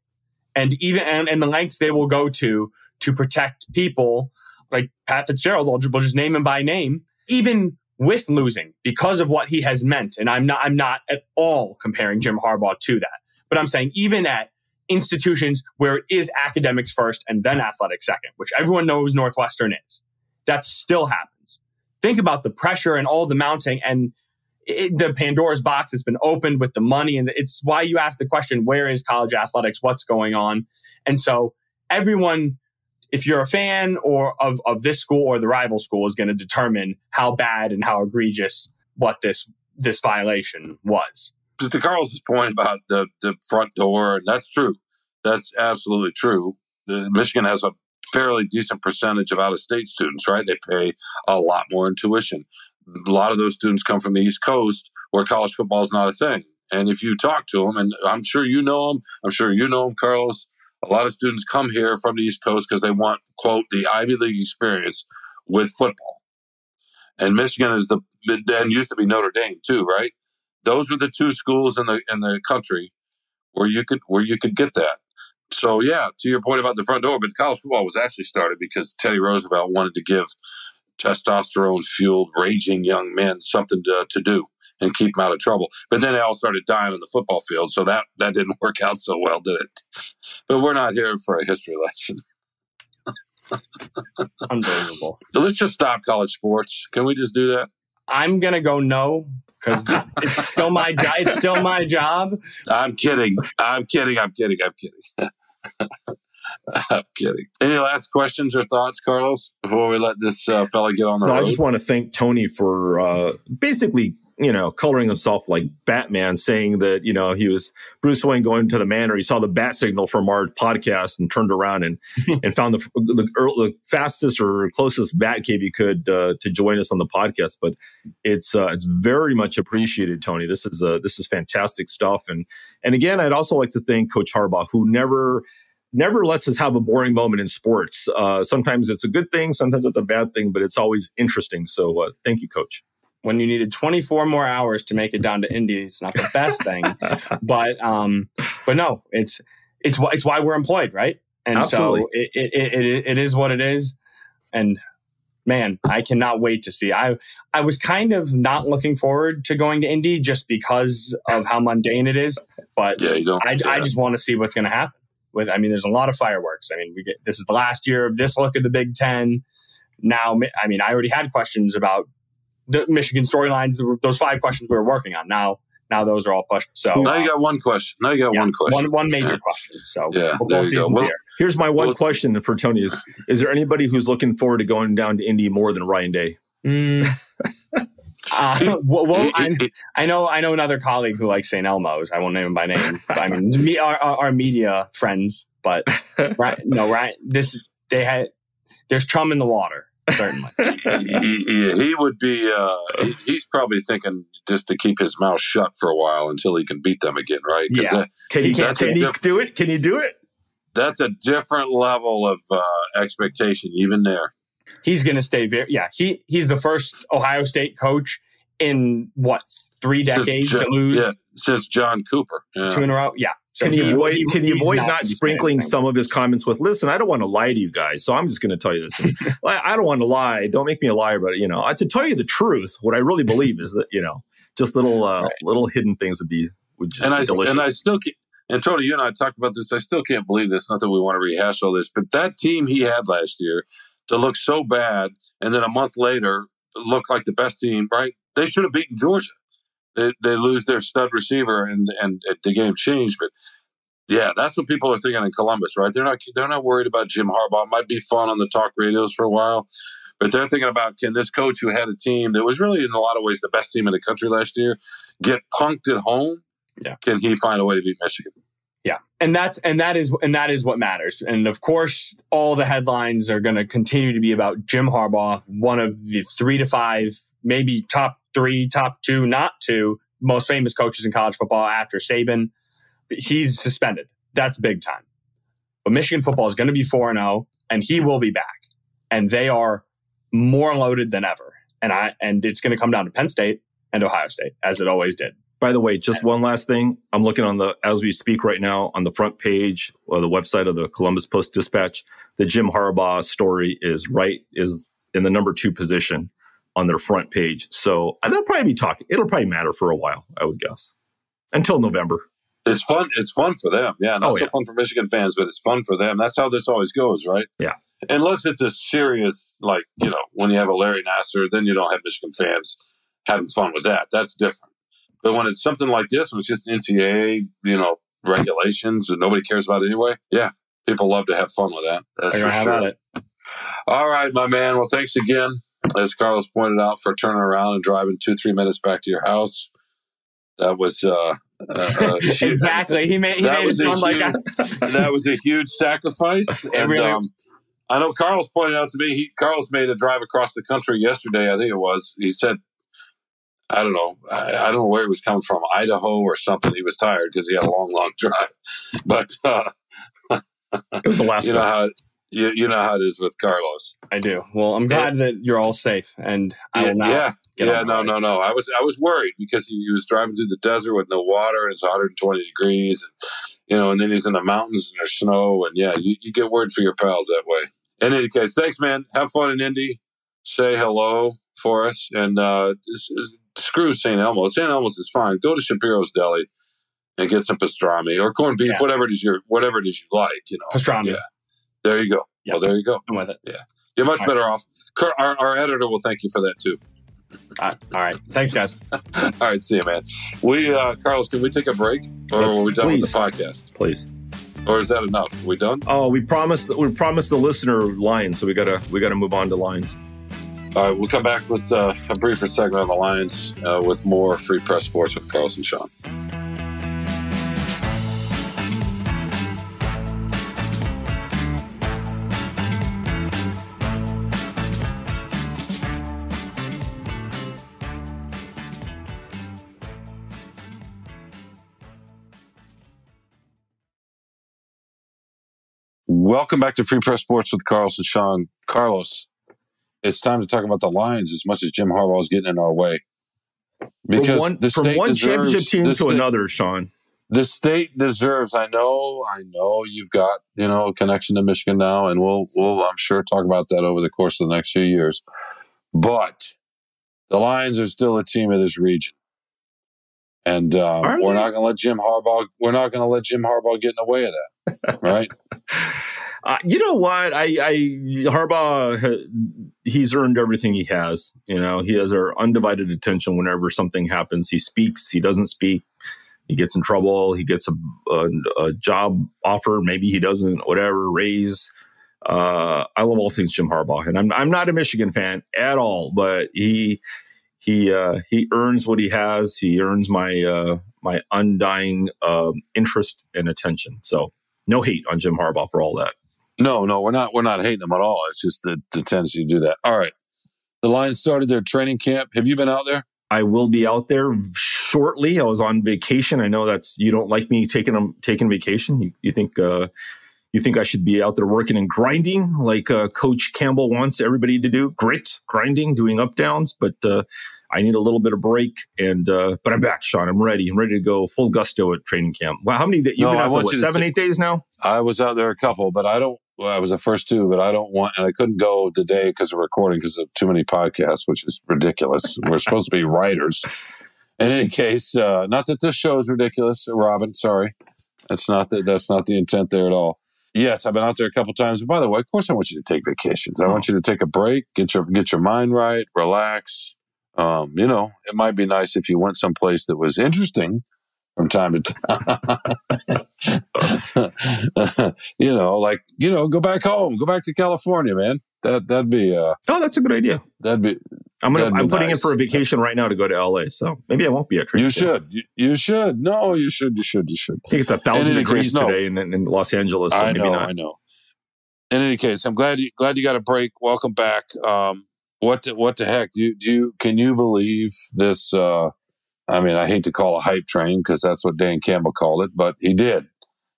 Speaker 2: And even and, and the lengths they will go to to protect people like Pat Fitzgerald. We'll just name him by name, even with losing because of what he has meant. And I'm not I'm not at all comparing Jim Harbaugh to that. But I'm saying even at institutions where it is academics first and then athletics second, which everyone knows Northwestern is, that still happens. Think about the pressure and all the mounting and it, the Pandora's box has been opened with the money. And it's why you ask the question, where is college athletics? What's going on? And so everyone, if you're a fan or of, of this school or the rival school is going to determine how bad and how egregious what this, this violation was.
Speaker 1: To Carl's point about the, the front door, that's true. That's absolutely true. Michigan has a fairly decent percentage of out of state students, right? They pay a lot more in tuition a lot of those students come from the East Coast where college football is not a thing. And if you talk to them, and I'm sure you know them, I'm sure you know them, Carlos, a lot of students come here from the East Coast because they want, quote, the Ivy League experience with football. And Michigan is the, and used to be Notre Dame too, right? Those were the two schools in the, in the country where you could, where you could get that. So yeah, to your point about the front door, but college football was actually started because Teddy Roosevelt wanted to give testosterone fueled, raging young men something to, to do and keep them out of trouble. But then they all started dying on the football field, so that that didn't work out so well, did it? But we're not here for a history lesson.
Speaker 2: Unbelievable.
Speaker 1: So let's just stop college sports. Can we just do that?
Speaker 2: I'm gonna go no because it's still my job. It's still my job.
Speaker 1: I'm kidding. I'm kidding. I'm kidding. I'm kidding. I'm kidding. Any last questions or thoughts, Carlos, before we let this uh, fella get on the
Speaker 3: no,
Speaker 1: road?
Speaker 3: I just want to thank Tony for uh, basically, you know, coloring himself like Batman, saying that you know he was Bruce Wayne going to the manor. He saw the bat signal from our podcast and turned around and and found the, the, the fastest or closest bat cave he could uh, to join us on the podcast. But it's uh, it's very much appreciated, Tony. This is uh, this is fantastic stuff. And and again, I'd also like to thank Coach Harbaugh, who never never lets us have a boring moment in sports. Uh, sometimes it's a good thing, sometimes it's a bad thing, but it's always interesting. So uh, thank you, Coach.
Speaker 2: When you needed 24 more hours to make it down to Indy, it's not the best thing, but um, but no, it's it's it's why we're employed, right? And Absolutely. so it, it, it, it is what it is, and man, I cannot wait to see. I I was kind of not looking forward to going to Indy just because of how mundane it is, but yeah, you I, yeah. I just want to see what's going to happen with, I mean, there's a lot of fireworks. I mean, we get, this is the last year of this look at the Big Ten. Now, I mean, I already had questions about the Michigan storylines, those five questions we were working on. Now, now those are all pushed. So
Speaker 1: now you got one question. Now you got yeah, one question.
Speaker 2: One, one major yeah. question. So
Speaker 1: yeah, there you go. Well, here.
Speaker 3: Here's my one well, question for Tony: Is is there anybody who's looking forward to going down to Indy more than Ryan Day?
Speaker 2: Mm, Uh, well, well I know I know another colleague who likes St. Elmo's. I won't name him by name. I mean, me, our, our, media friends, but right, no, right. This they had. There's chum in the water. Certainly,
Speaker 1: he, he, he, would be. Uh, he, he's probably thinking just to keep his mouth shut for a while until he can beat them again, right?
Speaker 3: Yeah. That, can he, can, can he diff- do it? Can you do it?
Speaker 1: That's a different level of uh, expectation, even there
Speaker 2: he's going to stay very yeah he he's the first ohio state coach in what three decades since, to lose
Speaker 1: yeah, since john cooper
Speaker 2: yeah. two in a row yeah
Speaker 3: so can you avoid, he, can you avoid not, not sprinkling some of his comments with listen i don't want to lie to you guys so i'm just going to tell you this i don't want to lie don't make me a liar but you know to tell you the truth what i really believe is that you know just little uh, right. little hidden things would be would just
Speaker 1: and
Speaker 3: be
Speaker 1: I,
Speaker 3: delicious.
Speaker 1: and i still and Tony, you and I talked about this. I still can't believe this. Not that we want to rehash all this, but that team he had last year to look so bad, and then a month later look like the best team. Right? They should have beaten Georgia. They, they lose their stud receiver, and and the game changed. But yeah, that's what people are thinking in Columbus, right? They're not they're not worried about Jim Harbaugh. It might be fun on the talk radios for a while, but they're thinking about can this coach who had a team that was really in a lot of ways the best team in the country last year get punked at home?
Speaker 2: Yeah.
Speaker 1: Can he find a way to beat Michigan?
Speaker 2: Yeah. And that's and that is and that is what matters. And of course, all the headlines are going to continue to be about Jim Harbaugh, one of the 3 to 5, maybe top 3, top 2, not 2 most famous coaches in college football after Saban. He's suspended. That's big time. But Michigan football is going to be 4 0 and he will be back. And they are more loaded than ever. And I and it's going to come down to Penn State and Ohio State as it always did.
Speaker 3: By the way, just one last thing. I'm looking on the, as we speak right now, on the front page or the website of the Columbus Post Dispatch. The Jim Harbaugh story is right, is in the number two position on their front page. So they'll probably be talking. It'll probably matter for a while, I would guess, until November.
Speaker 1: It's fun. It's fun for them. Yeah, not
Speaker 3: Oh,
Speaker 1: so
Speaker 3: yeah.
Speaker 1: fun for Michigan fans, but it's fun for them. That's how this always goes, right?
Speaker 3: Yeah.
Speaker 1: Unless it's a serious, like you know, when you have a Larry Nassar, then you don't have Michigan fans having fun with that. That's different. But when it's something like this, when it's just NCAA, you know, regulations and nobody cares about anyway, yeah, people love to have fun with that. That's
Speaker 2: They're
Speaker 1: for
Speaker 2: gonna have
Speaker 1: sure.
Speaker 2: at it.
Speaker 1: All right, my man. Well, thanks again, as Carlos pointed out, for turning around and driving two, three minutes back to your house. That was uh, uh, uh, huge.
Speaker 2: exactly. He made he
Speaker 1: That
Speaker 2: made it sound like I,
Speaker 1: that was a huge sacrifice. And
Speaker 2: really-
Speaker 1: um, I know Carlos pointed out to me. He Carlos made a drive across the country yesterday. I think it was. He said, I don't know. I, I don't know where he was coming from, Idaho or something. He was tired because he had a long, long drive. But uh,
Speaker 3: It was the last
Speaker 1: you know how you, you know how it is with Carlos.
Speaker 2: I do. Well, I'm glad that you're all safe, and I
Speaker 1: Yeah,
Speaker 2: will now.
Speaker 1: yeah, yeah. No, no, no. I was I was worried because he, he was driving through the desert with no water and it's 120 degrees, and you know, and then he's in the mountains and there's snow, and yeah, you, you get worried for your pals that way. In any case, thanks, man. Have fun in Indy. Say hello for us, and uh, screw St. Elmo's. St. Elmo's is fine. Go to Shapiro's Deli and get some pastrami or corned beef,
Speaker 2: Yeah.
Speaker 1: whatever it is you whatever it is you like. You know,
Speaker 2: Pastrami.
Speaker 1: Yeah. There you go.
Speaker 2: Yeah.
Speaker 1: Well, there you go.
Speaker 2: I'm with it. Yeah.
Speaker 1: You're much
Speaker 2: All right.
Speaker 1: better off. Cur- Our, our editor will thank you for that too.
Speaker 2: All right. All right. Thanks, guys.
Speaker 1: All right, see you, man. We, uh, Carlos, can we take a break, or
Speaker 3: Let's-
Speaker 1: are we done with the podcast,
Speaker 3: Please.
Speaker 1: or is that enough? we done?
Speaker 3: Oh, we promised we promised the listener lines, so we gotta we gotta move on to lines.
Speaker 1: All right, we'll come back with uh, a briefer segment on the lines uh, with more free press sports with Carlos and Shawn. Welcome back to Free Press Sports with Carlos and Shawn. Carlos, it's time to talk about the Lions as much as Jim Harbaugh is getting in our way. Because
Speaker 3: from one,
Speaker 1: the
Speaker 3: from one
Speaker 1: deserves,
Speaker 3: championship team to
Speaker 1: state-
Speaker 3: another, Shawn.
Speaker 1: the state deserves. I know, I know you've got you know a connection to Michigan now, and we'll we'll I'm sure talk about that over the course of the next few years. But the Lions are still a team of this region, and um, we're not going to let Jim Harbaugh. We're not going to let Jim Harbaugh get in the way of that, right?
Speaker 3: Uh, you know what? I, I Harbaugh, he's earned everything he has. You know, he has our undivided attention whenever something happens. He speaks. He doesn't speak. He gets in trouble. He gets a, a, a job offer. Maybe he doesn't. Whatever raise. Uh, I love all things Jim Harbaugh, and I'm I'm not a Michigan fan at all, but he he uh, he earns what he has. He earns my uh, my undying um interest and attention. So no hate on Jim Harbaugh for all that.
Speaker 1: No, no, we're not. We're not hating him at all. It's just the, the tendency to do that. All right, the Lions started their training camp. Have you been out there?
Speaker 3: I will be out there shortly. I was on vacation. I know that's you don't like me taking um, taking vacation. You, you think uh, you think I should be out there working and grinding like uh, Coach Campbell wants everybody to do? Grit, grinding, doing up downs. But uh, I need a little bit of break. And uh, but I'm back, Shawn. I'm ready. I'm ready to go full gusto at training camp. Wow, how many days? You've
Speaker 1: No,
Speaker 3: been out there, what, seven, eight days now.
Speaker 1: I was out there a couple, but I don't. Well, I was the first two, but I don't want, and I couldn't go the day because of recording because of too many podcasts, which is ridiculous. We're supposed to be writers. In any case, uh, not that this show is ridiculous, Robin. Sorry, that's not the, that's not the intent there at all. Yes, I've been out there a couple times. By the way, of course, I want you to take vacations. I want you to take a break, get your get your mind right, relax. Um, you know, it might be nice if you went someplace that was interesting from time to time. you know, like you know, go back home, go back to California, man. That that'd be uh,
Speaker 3: Oh, that's a good idea.
Speaker 1: that'd be.
Speaker 3: I'm gonna, I'm putting
Speaker 1: nice.
Speaker 3: in for a vacation right now to go to LA. So maybe I won't be at training
Speaker 1: You should, you, you should. No, you should, you should, you should.
Speaker 3: I think it's a thousand degrees
Speaker 1: case, no.
Speaker 3: today in, in Los Angeles. So
Speaker 1: I know. I know. In any case, I'm glad you glad you got a break. Welcome back. Um, what the, what the heck? Do you, do you can you believe this? Uh, I mean, I hate to call a hype train because that's what Dan Campbell called it, but he did.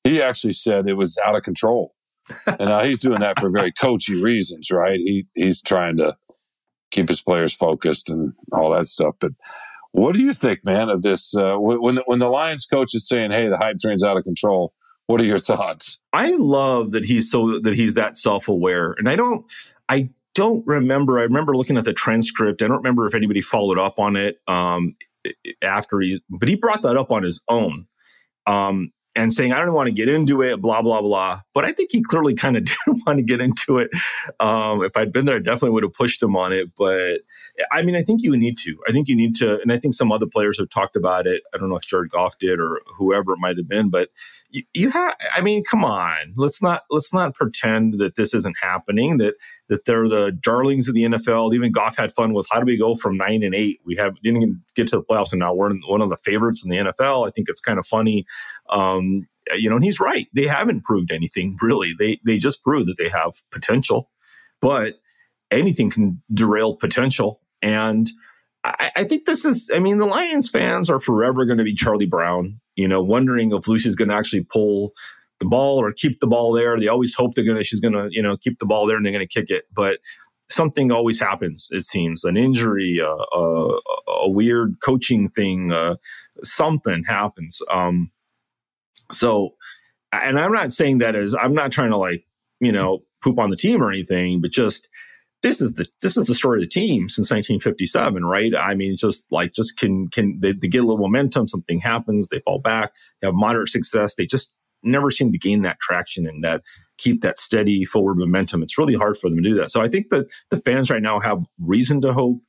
Speaker 1: He actually said it was out of control, and now he's doing that for very coachy reasons, right? He he's trying to keep his players focused and all that stuff. But what do you think, man, of this? Uh, when when the Lions coach is saying, "Hey, the hype train's out of control," what are your thoughts?
Speaker 3: I love that he's so that he's that self aware, and I don't. I don't remember. I remember looking at the transcript. I don't remember if anybody followed up on it um, after he, but he brought that up on his own. Um, and saying, I don't want to get into it, blah, blah, blah. But I think he clearly kind of didn't want to get into it. Um, if I'd been there, I definitely would have pushed him on it. But I mean, I think you need to. I think you need to. And I think some other players have talked about it. I don't know if Jared Goff did or whoever it might have been, but you, you have, I mean, come on, let's not, let's not pretend that this isn't happening, that, that they're the darlings of the NFL. Even Goff had fun with how do we go from nine and eight? We have didn't get to the playoffs, and now we're one of the favorites in the NFL. I think it's kind of funny. Um, you know, and he's right. They haven't proved anything really. They they just proved that they have potential, but anything can derail potential. And I, I think this is. I mean, the Lions fans are forever going to be Charlie Brown. You know, wondering if Lucy's going to actually pull the ball or keep the ball there. They always hope they're gonna she's gonna you know keep the ball there and they're gonna kick it, but something always happens. It seems an injury, uh, uh, a weird coaching thing, uh, something happens. Um, so, and I'm not saying that as I'm not trying to like, you know, poop on the team or anything, but just this is the this is the story of the team since 1957, right? I mean, just like just can can they, they get a little momentum, something happens, they fall back, they have moderate success, they just never seem to gain that traction and that keep that steady forward momentum. It's really hard for them to do that. So I think that the fans right now have reason to hope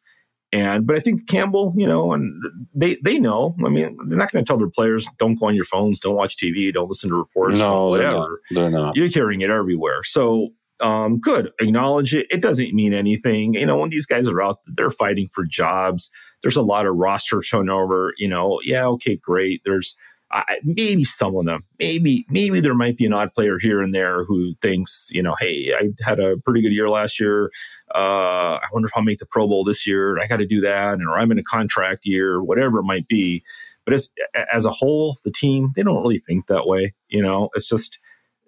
Speaker 3: and but I think Campbell, you know, and they they know. I mean, they're not going to tell their players, "Don't go on your phones, don't watch TV, don't listen to reports."
Speaker 1: No, whatever. They're not. they're not.
Speaker 3: You're hearing it everywhere. So um, good. Acknowledge it. It doesn't mean anything. You know, when these guys are out, they're fighting for jobs. There's a lot of roster turnover. You know, yeah, okay, great. There's I, maybe some of them, maybe maybe there might be an odd player here and there who thinks, you know, hey, I had a pretty good year last year. Uh, I wonder if I'll make the Pro Bowl this year. I got to do that, and or I'm in a contract year, whatever it might be. But as as a whole, the team they don't really think that way. You know, it's just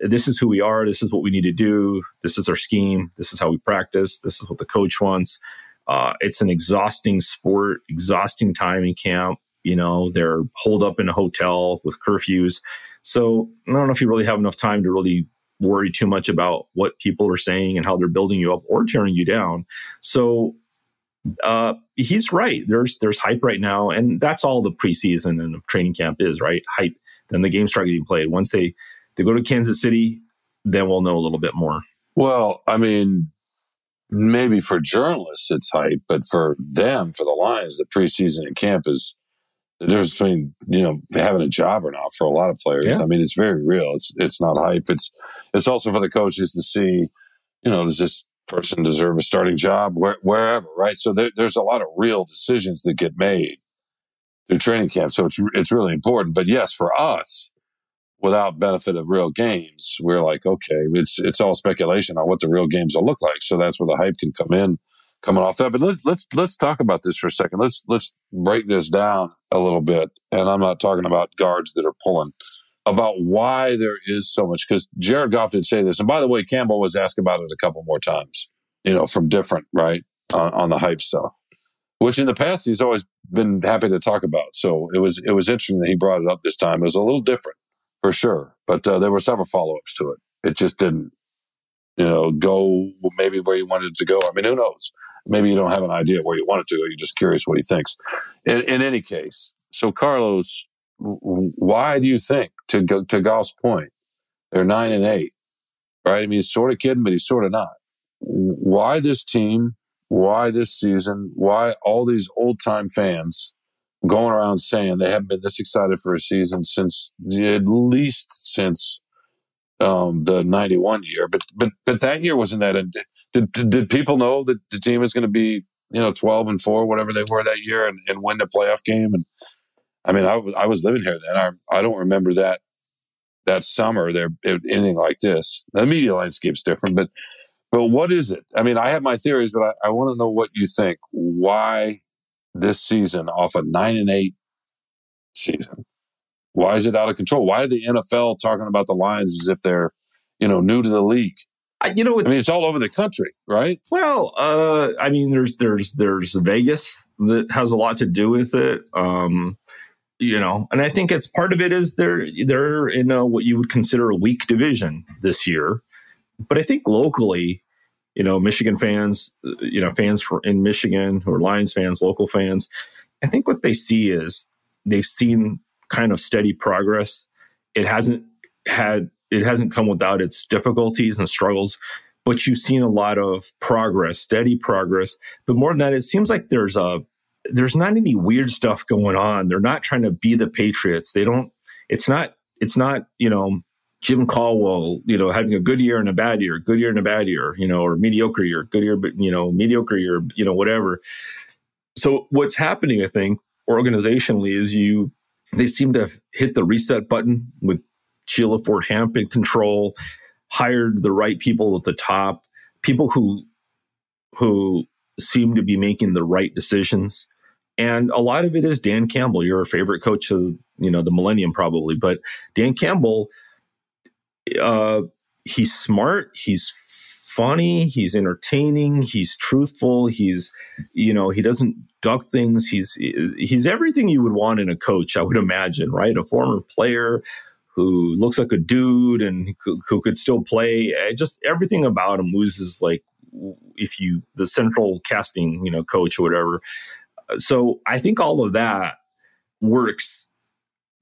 Speaker 3: this is who we are. This is what we need to do. This is our scheme. This is how we practice. This is what the coach wants. Uh, it's an exhausting sport, exhausting time in camp. You know, they're holed up in a hotel with curfews. So I don't know if you really have enough time to really worry too much about what people are saying and how they're building you up or tearing you down. So uh, he's right. There's there's hype right now, and that's all the preseason and training camp is, right? Hype. Then the games start getting played. Once they they go to Kansas City, then we'll know a little bit more.
Speaker 1: Well, I mean, maybe for journalists it's hype, but for them, for the Lions, the preseason and camp is the difference between you know having a job or not for a lot of players. Yeah. I mean, it's very real. It's it's not hype. It's it's also for the coaches to see, you know, does this person deserve a starting job where, wherever, right? So there, there's a lot of real decisions that get made through training camp. So it's it's really important. But yes, for us, without benefit of real games, we're like, okay, it's it's all speculation on what the real games will look like. So that's where the hype can come in coming off that. But let's let's let's talk about this for a second. Let's let's break this down a little bit. And I'm not talking about guards that are pulling. About why there is so much because Jared Goff did say this, and by the way, Campbell was asked about it a couple more times. You know, from different right on, on the hype stuff, which in the past he's always been happy to talk about. So it was it was interesting that he brought it up this time. It was a little different for sure, but uh, there were several follow ups to it. It just didn't you know, go maybe where you wanted to go. I mean, who knows? Maybe you don't have an idea where you want it to go. You're just curious what he thinks. In, in any case, so Carlos, why do you think, to go, to Goff's point, they're nine and eight, right? I mean, he's sort of kidding, but he's sort of not. Why this team? Why this season? Why all these old time fans going around saying they haven't been this excited for a season since at least since um, the 91 year, but, but, but that year wasn't that. Did, did, did people know that the team was going to be, you know, 12 and four, whatever they were that year and, and win the playoff game? And I mean, I, I was living here then. I, I don't remember that, that summer there, anything like this. The media landscape's different, but, but what is it? I mean, I have my theories, but I, I want to know what you think. Why this season off a nine and eight season? Why is it out of control? Why are the NFL talking about the Lions as if they're, you know, new to the league?
Speaker 3: I, you know,
Speaker 1: I mean, it's all over the country, right?
Speaker 3: Well, uh, I mean, there's there's there's Vegas that has a lot to do with it. Um, you know, and I think it's part of it is they're they're in a, what you would consider a weak division this year, but I think locally, you know, Michigan fans, you know, fans for, in Michigan who are Lions fans, local fans, I think what they see is they've seen kind of steady progress. it hasn't had it hasn't come without its difficulties and struggles but you've seen a lot of progress steady progress. But more than that it seems like there's a there's not any weird stuff going on. They're not trying to be the patriots. They don't it's not it's not you know Jim Caldwell, you know, having a good year and a bad year, good year and a bad year, you know, or mediocre year, good year, but you know, mediocre year, you know, whatever. So what's happening, I think, organizationally is you they seem to have hit the reset button with Sheila Ford Hamp in control, hired the right people at the top, people who who seem to be making the right decisions. And a lot of it is Dan Campbell, your favorite coach of you know the millennium probably, but Dan Campbell uh, he's smart. He's funny. He's entertaining. He's truthful. He's, you know, he doesn't duck things. He's he's everything you would want in a coach. I would imagine, right? A former player who looks like a dude and who, could still play. Eh, just everything about him loses like if you the central casting, you know, coach or whatever. So I think all of that works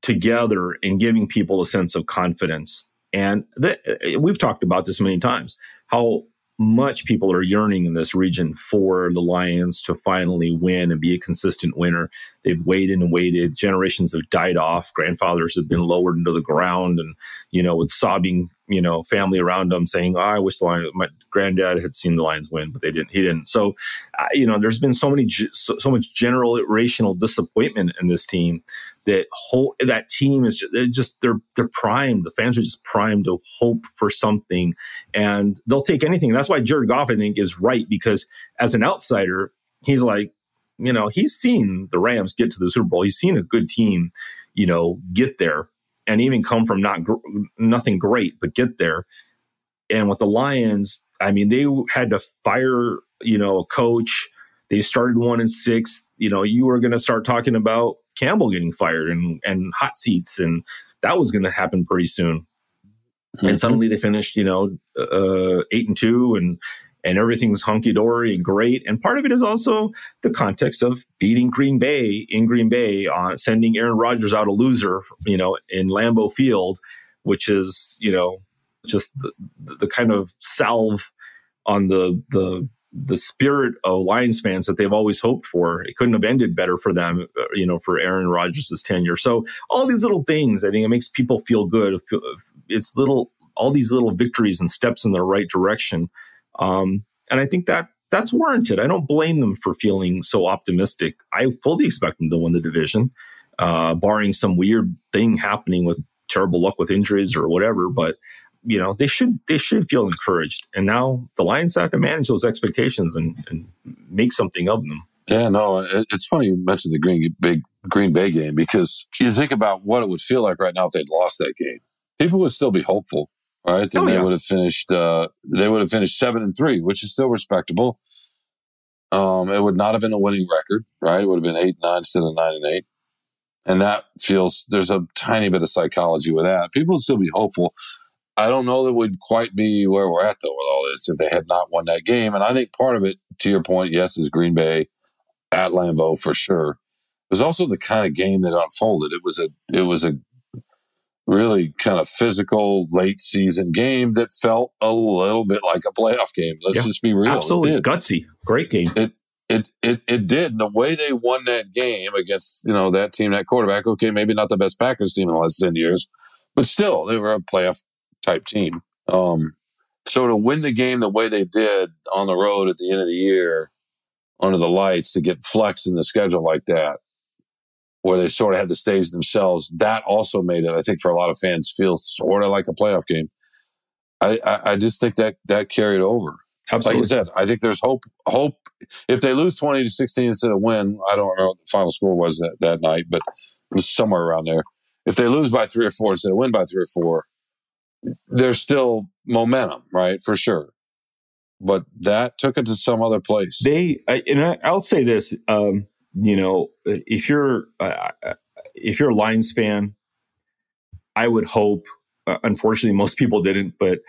Speaker 3: together in giving people a sense of confidence and th- we've talked about this many times how much people are yearning in this region for the Lions to finally win and be a consistent winner. They've waited and waited. Generations have died off. Grandfathers have been lowered into the ground and, you know, with sobbing, you know, family around them saying, oh, I wish the Lions, my granddad had seen the Lions win, but they didn't, he didn't. So, uh, you know, there's been so many, so, so much generational disappointment in this team that whole that team is just, they're just they're they're primed. The fans are just primed to hope for something, and they'll take anything. That's why Jared Goff, I think, is right because as an outsider, he's like, you know, he's seen the Rams get to the Super Bowl. He's seen a good team, you know, get there and even come from not gr- nothing great, but get there. And with the Lions, I mean, they had to fire, you know, a coach. They started one and six. You know, you were going to start talking about Campbell getting fired and and hot seats, and that was going to happen pretty soon. Mm-hmm. And suddenly they finished, you know, uh, eight and two, and and everything's hunky dory and great. And part of it is also the context of beating Green Bay in Green Bay, uh, sending Aaron Rodgers out a loser, you know, in Lambeau Field, which is you know just the, the kind of salve on the the the spirit of Lions fans that they've always hoped for. It couldn't have ended better for them, uh, you know, for Aaron Rodgers' tenure. So all these little things, I think it makes people feel good. It's little, all these little victories and steps in the right direction. Um, and I think that that's warranted. I don't blame them for feeling so optimistic. I fully expect them to win the division, uh, barring some weird thing happening with terrible luck with injuries or whatever. But you know they should they should feel encouraged. And now the lions have to manage those expectations and, and make something of them.
Speaker 1: Yeah no it's funny you mentioned the green big green bay game because you think about what it would feel like right now if they'd lost that game. People would still be hopeful right? Then oh, they yeah. would have finished uh, they would have finished seven and three which is still respectable. Um, it would not have been a winning record right? It would have been eight nine instead of nine and eight. And that feels there's a tiny bit of psychology with that. People would still be hopeful I don't know that we'd quite be where we're at though with all this if they had not won that game. And I think part of it, to your point, yes, is Green Bay at Lambeau for sure. It was also the kind of game that unfolded. It was a it was a really kind of physical late season game that felt a little bit like a playoff game. Let's yeah, just be real.
Speaker 3: Absolutely gutsy. Great game.
Speaker 1: It it it it did. And the way they won that game against, you know, that team, that quarterback, okay, maybe not the best Packers team in the last 10 years, but still they were a playoff type team. Um, so to win the game the way they did on the road at the end of the year under the lights to get flexed in the schedule like that, where they sort of had the stage themselves, that also made it, I think, for a lot of fans feel sort of like a playoff game. I, I, I just think that that carried over. Absolutely. Like you said, I think there's hope. Hope if they lose twenty to sixteen instead of win, I don't know what the final score was that, that night, but it was somewhere around there. If they lose by three or four instead of win by three or four, there's still momentum, right? For sure. But that took it to some other place.
Speaker 3: They, I, and I, will say this, um, you know, if you're, uh, if you're a Lions fan, I would hope, uh, unfortunately, most people didn't, but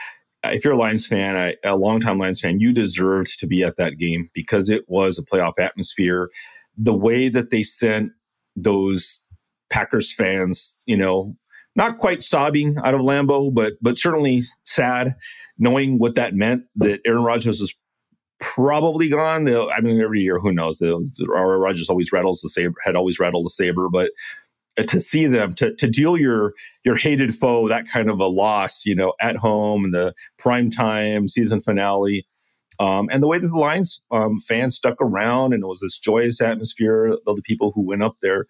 Speaker 3: if you're a Lions fan, I, a longtime Lions fan, you deserved to be at that game because it was a playoff atmosphere. The way that they sent those Packers fans, you know, not quite sobbing out of Lambeau, but but certainly sad, knowing what that meant that Aaron Rodgers is probably gone. I mean, every year, who knows? Aaron Rodgers always rattles the saber, had always rattled the saber, but uh, to see them to to deal your your hated foe that kind of a loss, you know, at home in the prime time season finale. Um, and the way that the Lions um, fans stuck around and it was this joyous atmosphere of the people who went up there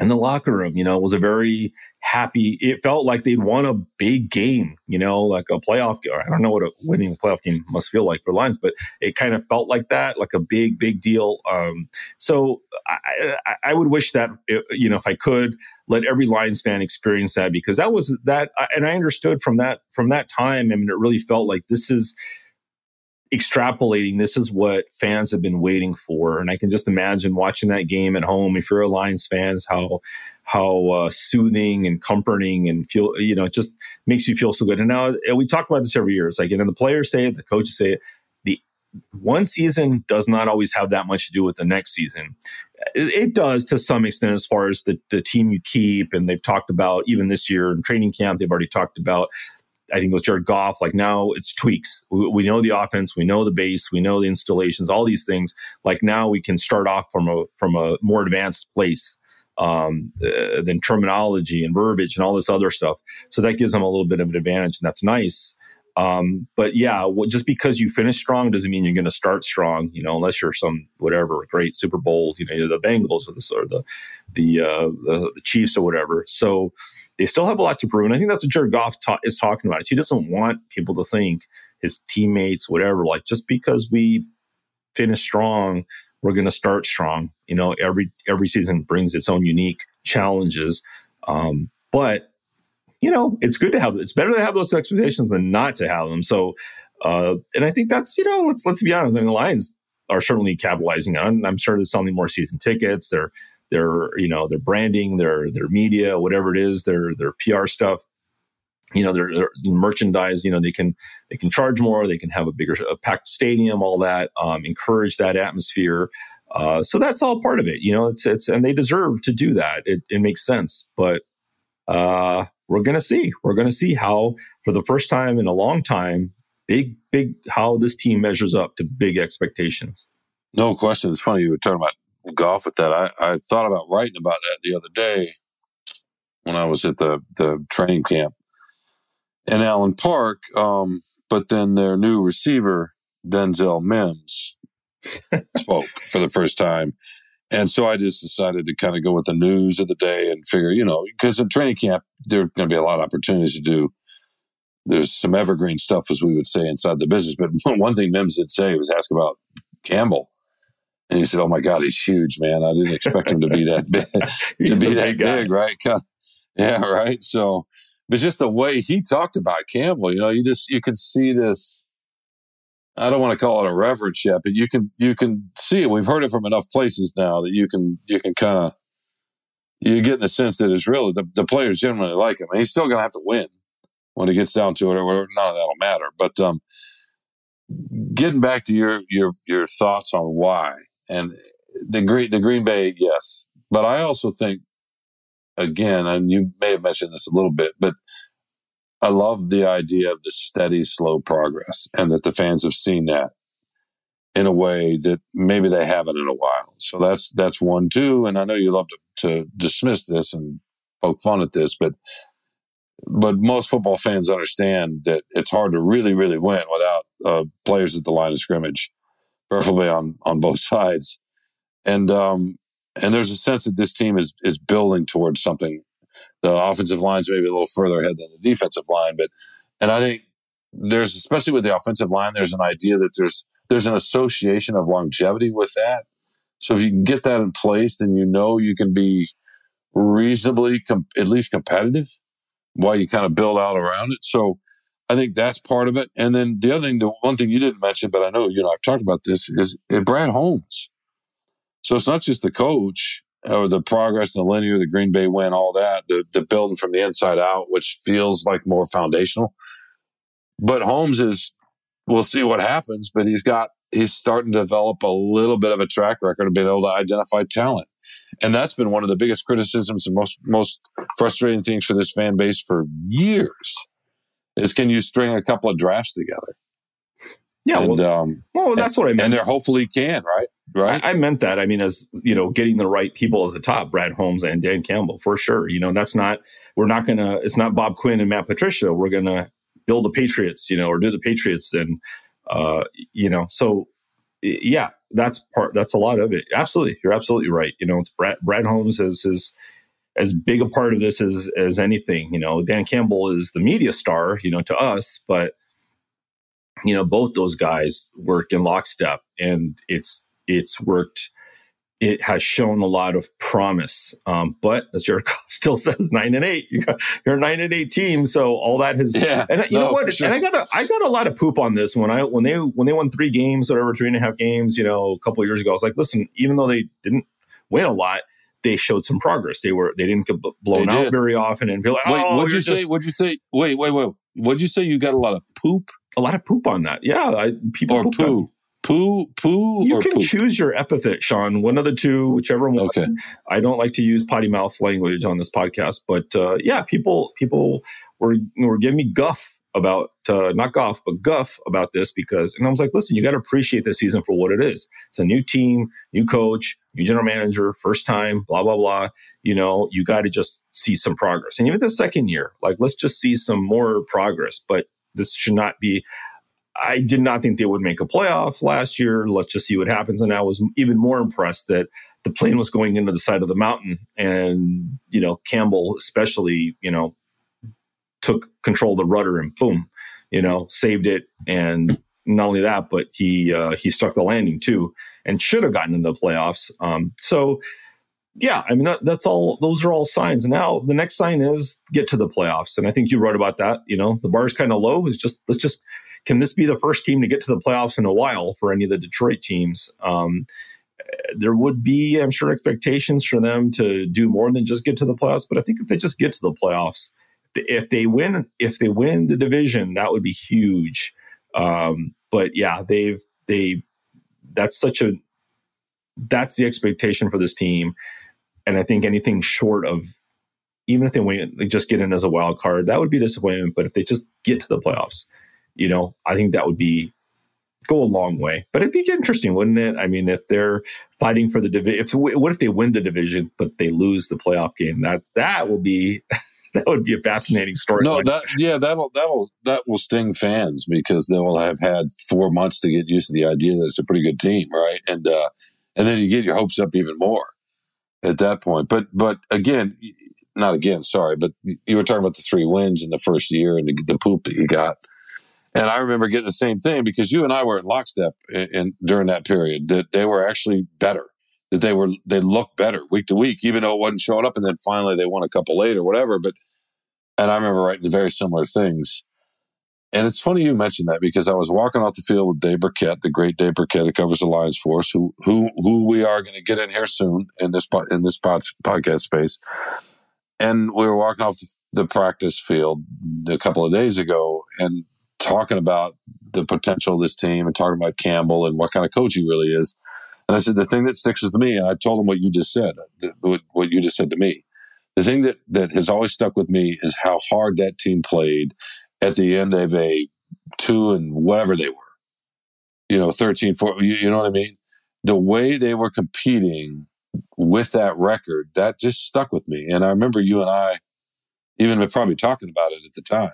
Speaker 3: in the locker room, you know, it was a very happy, it felt like they'd won a big game, you know, like a playoff. Game. I don't know what a winning playoff game must feel like for Lions, but it kind of felt like that, like a big, big deal. Um, so I, I, would wish that, you know, if I could let every Lions fan experience that because that was that. And I understood from that, from that time, I mean, it really felt like this is, extrapolating this is what fans have been waiting for. And i can just imagine watching that game at home. If you're a lions fan how how uh, soothing and comforting and feel you know it just makes you feel so good. And now we talk about this every year. It's like and the players say it the coaches say it. The one season does not always have that much to do with the next season. It, it does to some extent as far as the, the team you keep. And they've talked about even this year in training camp they've already talked about I think with Jared Goff, like now it's tweaks. We, we, know the offense, we know the base, we know the installations, all these things. Like now we can start off from a from a more advanced place um, uh, than terminology and verbiage and all this other stuff. So that gives them a little bit of an advantage, and that's nice. Um, but yeah, well, just because you finish strong doesn't mean you're going to start strong, you know, unless you're some whatever great Super Bowl, you know, the Bengals or the or the the, uh, the, the Chiefs or whatever. So they still have a lot to prove, and I think that's what Jared Goff ta- is talking about. He doesn't want people to think his teammates, whatever, like just because we finish strong, we're going to start strong. You know, every every season brings its own unique challenges, um, but you know, it's good to have. It's better to have those expectations than not to have them. So, uh, and I think that's you know, let's let's be honest. I mean, the Lions are certainly capitalizing on. I'm sure they're selling more season tickets. They're they're you know their branding, their their media, whatever it is, their their PR stuff. You know, their, their merchandise. You know, they can they can charge more. They can have a bigger a packed stadium. All that um, encourage that atmosphere. Uh, so that's all part of it. You know, it's it's and they deserve to do that. It, it makes sense, but uh, we're going to see. We're going to see how, for the first time in a long time, big, big, how this team measures up to big expectations.
Speaker 1: No question. It's funny you were talking about Goff with that. I, I thought about writing about that the other day when I was at the, the training camp in Allen Park. Um, but then their new receiver, Denzel Mims, spoke for the first time. And so I just decided to kind of go with the news of the day and figure, you know, because in training camp, there are going to be a lot of opportunities to do. There's some evergreen stuff, as we would say, inside the business. But one thing Mims did say was ask about Campbell. And he said, Oh my God, he's huge, man. I didn't expect him to be that big, to be that big, right? Yeah, right. So, but just the way he talked about Campbell, you know, you just, you could see this I don't want to call it a reverence yet, but you can you can see it. We've heard it from enough places now that you can you can kind of you get in the sense that it's really the, the players generally like him, and he's still going to have to win when it gets down to it, or none of that'll matter. But um, getting back to your your your thoughts on why and the green the Green Bay, yes, but I also think again, and you may have mentioned this a little bit, but I love the idea of the steady, slow progress and that the fans have seen that in a way that maybe they haven't in a while. So that's, that's one, too. And I know you love to, to dismiss this and poke fun at this, but, but most football fans understand that it's hard to really, really win without uh, players at the line of scrimmage, preferably on, on both sides. And, um, and there's a sense that this team is, is building towards something the offensive line's maybe a little further ahead than the defensive line, but and I think there's especially with the offensive line, there's an idea that there's there's an association of longevity with that. So if you can get that in place, then you know you can be reasonably com- at least competitive while you kind of build out around it. So I think that's part of it. And then the other thing, the one thing you didn't mention, but I know you know I've talked about this is eh, Brad Holmes. So it's not just the coach or the progress, the linear, the Green Bay win, all that, the, the building from the inside out, which feels like more foundational. But Holmes is, we'll see what happens, but he's got, he's starting to develop a little bit of a track record of being able to identify talent. And that's been one of the biggest criticisms and most most frustrating things for this fan base for years. Is can you string a couple of drafts together?
Speaker 3: Yeah, and, well, um, well, that's what I meant.
Speaker 1: And they're hopefully can, right? Right.
Speaker 3: I, I, meant that. I mean, as you know, getting the right people at the top, Brad Holmes and Dan Campbell, for sure. You know, that's not. We're not gonna. It's not Bob Quinn and Matt Patricia. We're gonna build the Patriots, you know, or do the Patriots, and uh, you know, so yeah, that's part. That's a lot of it. Absolutely, you're absolutely right. You know, it's Brad, Brad Holmes is is as big a part of this as as anything. You know, Dan Campbell is the media star, you know, to us, but you know, both those guys work in lockstep, and it's it's worked it has shown a lot of promise. Um, but as Jared still says, nine and eight, you got, you're a nine and eight team. So all that has,
Speaker 1: yeah,
Speaker 3: and you no, know what? Sure. And I got a, I got a lot of poop on this when I, when they, when they won three games, whatever, three and a half games, you know, a couple years ago, I was like, listen, even though they didn't win a lot, they showed some progress. They were, they didn't get blown out very often and be like,
Speaker 1: wait,
Speaker 3: oh,
Speaker 1: what'd you say? What'd you say? Wait, wait, wait. What'd you say? You got a lot of poop?
Speaker 3: A lot of poop on that. Yeah. I, people
Speaker 1: or poo. Poo, poo,
Speaker 3: you can
Speaker 1: poop?
Speaker 3: choose your epithet, Shawn. One of the two, whichever one.
Speaker 1: Okay.
Speaker 3: I don't like to use potty mouth language on this podcast, but uh, yeah, people people were were giving me guff about uh, not guff, but guff about this because, and I was like, listen, you got to appreciate this season for what it is. It's a new team, new coach, new general manager, first time, blah blah blah. You know, you got to just see some progress, and even the second year, like let's just see some more progress. But this should not be I did not think they would make a playoff last year. Let's just see what happens. And I was even more impressed that the plane was going into the side of the mountain, and you know Campbell especially, you know, took control of the rudder and boom, you know, saved it. And not only that, but he uh, he stuck the landing too, and should have gotten into the playoffs. Um, so yeah, I mean that, that's all. Those are all signs. Now the next sign is get to the playoffs, and I think you wrote about that. You know, the bar is kind of low. It's just let's just can this be the first team to get to the playoffs in a while for any of the Detroit teams? Um, there would be, I'm sure, expectations for them to do more than just get to the playoffs. But I think if they just get to the playoffs, if they win, if they win the division, that would be huge. Um, but yeah, they've they that's such a that's the expectation for this team, and I think anything short of even if they win, they just get in as a wild card, that would be disappointment. But if they just get to the playoffs, you know, I think that would be go a long way. But it'd be interesting, wouldn't it? I mean, if they're fighting for the division, if what if they win the division but they lose the playoff game? That that will be that would be a fascinating story.
Speaker 1: No, that yeah, that'll that'll that will sting fans because they will have had four months to get used to the idea that it's a pretty good team, right? And uh, and then you get your hopes up even more at that point. But but again, not again, sorry, but you were talking about the three wins in the first year and the, the poop that you got. And I remember getting the same thing because you and I were in lockstep in, in, during that period that they were actually better, that they were, they looked better week to week, even though it wasn't showing up. And then finally they won a couple late or whatever. But, and I remember writing very similar things. And it's funny you mentioned that because I was walking off the field with Dave Birkett, the great Dave Birkett who covers the Lions for us, who, who, who we are going to get in here soon in this, in this podcast space. And we were walking off the practice field a couple of days ago and talking about the potential of this team and talking about Campbell and what kind of coach he really is. And I said, the thing that sticks with me, and I told him what you just said, what you just said to me. The thing that, that has always stuck with me is how hard that team played at the end of a two and whatever they were, you know, 13, 4, you, you know what I mean? The way they were competing with that record, that just stuck with me. And I remember you and I even probably talking about it at the time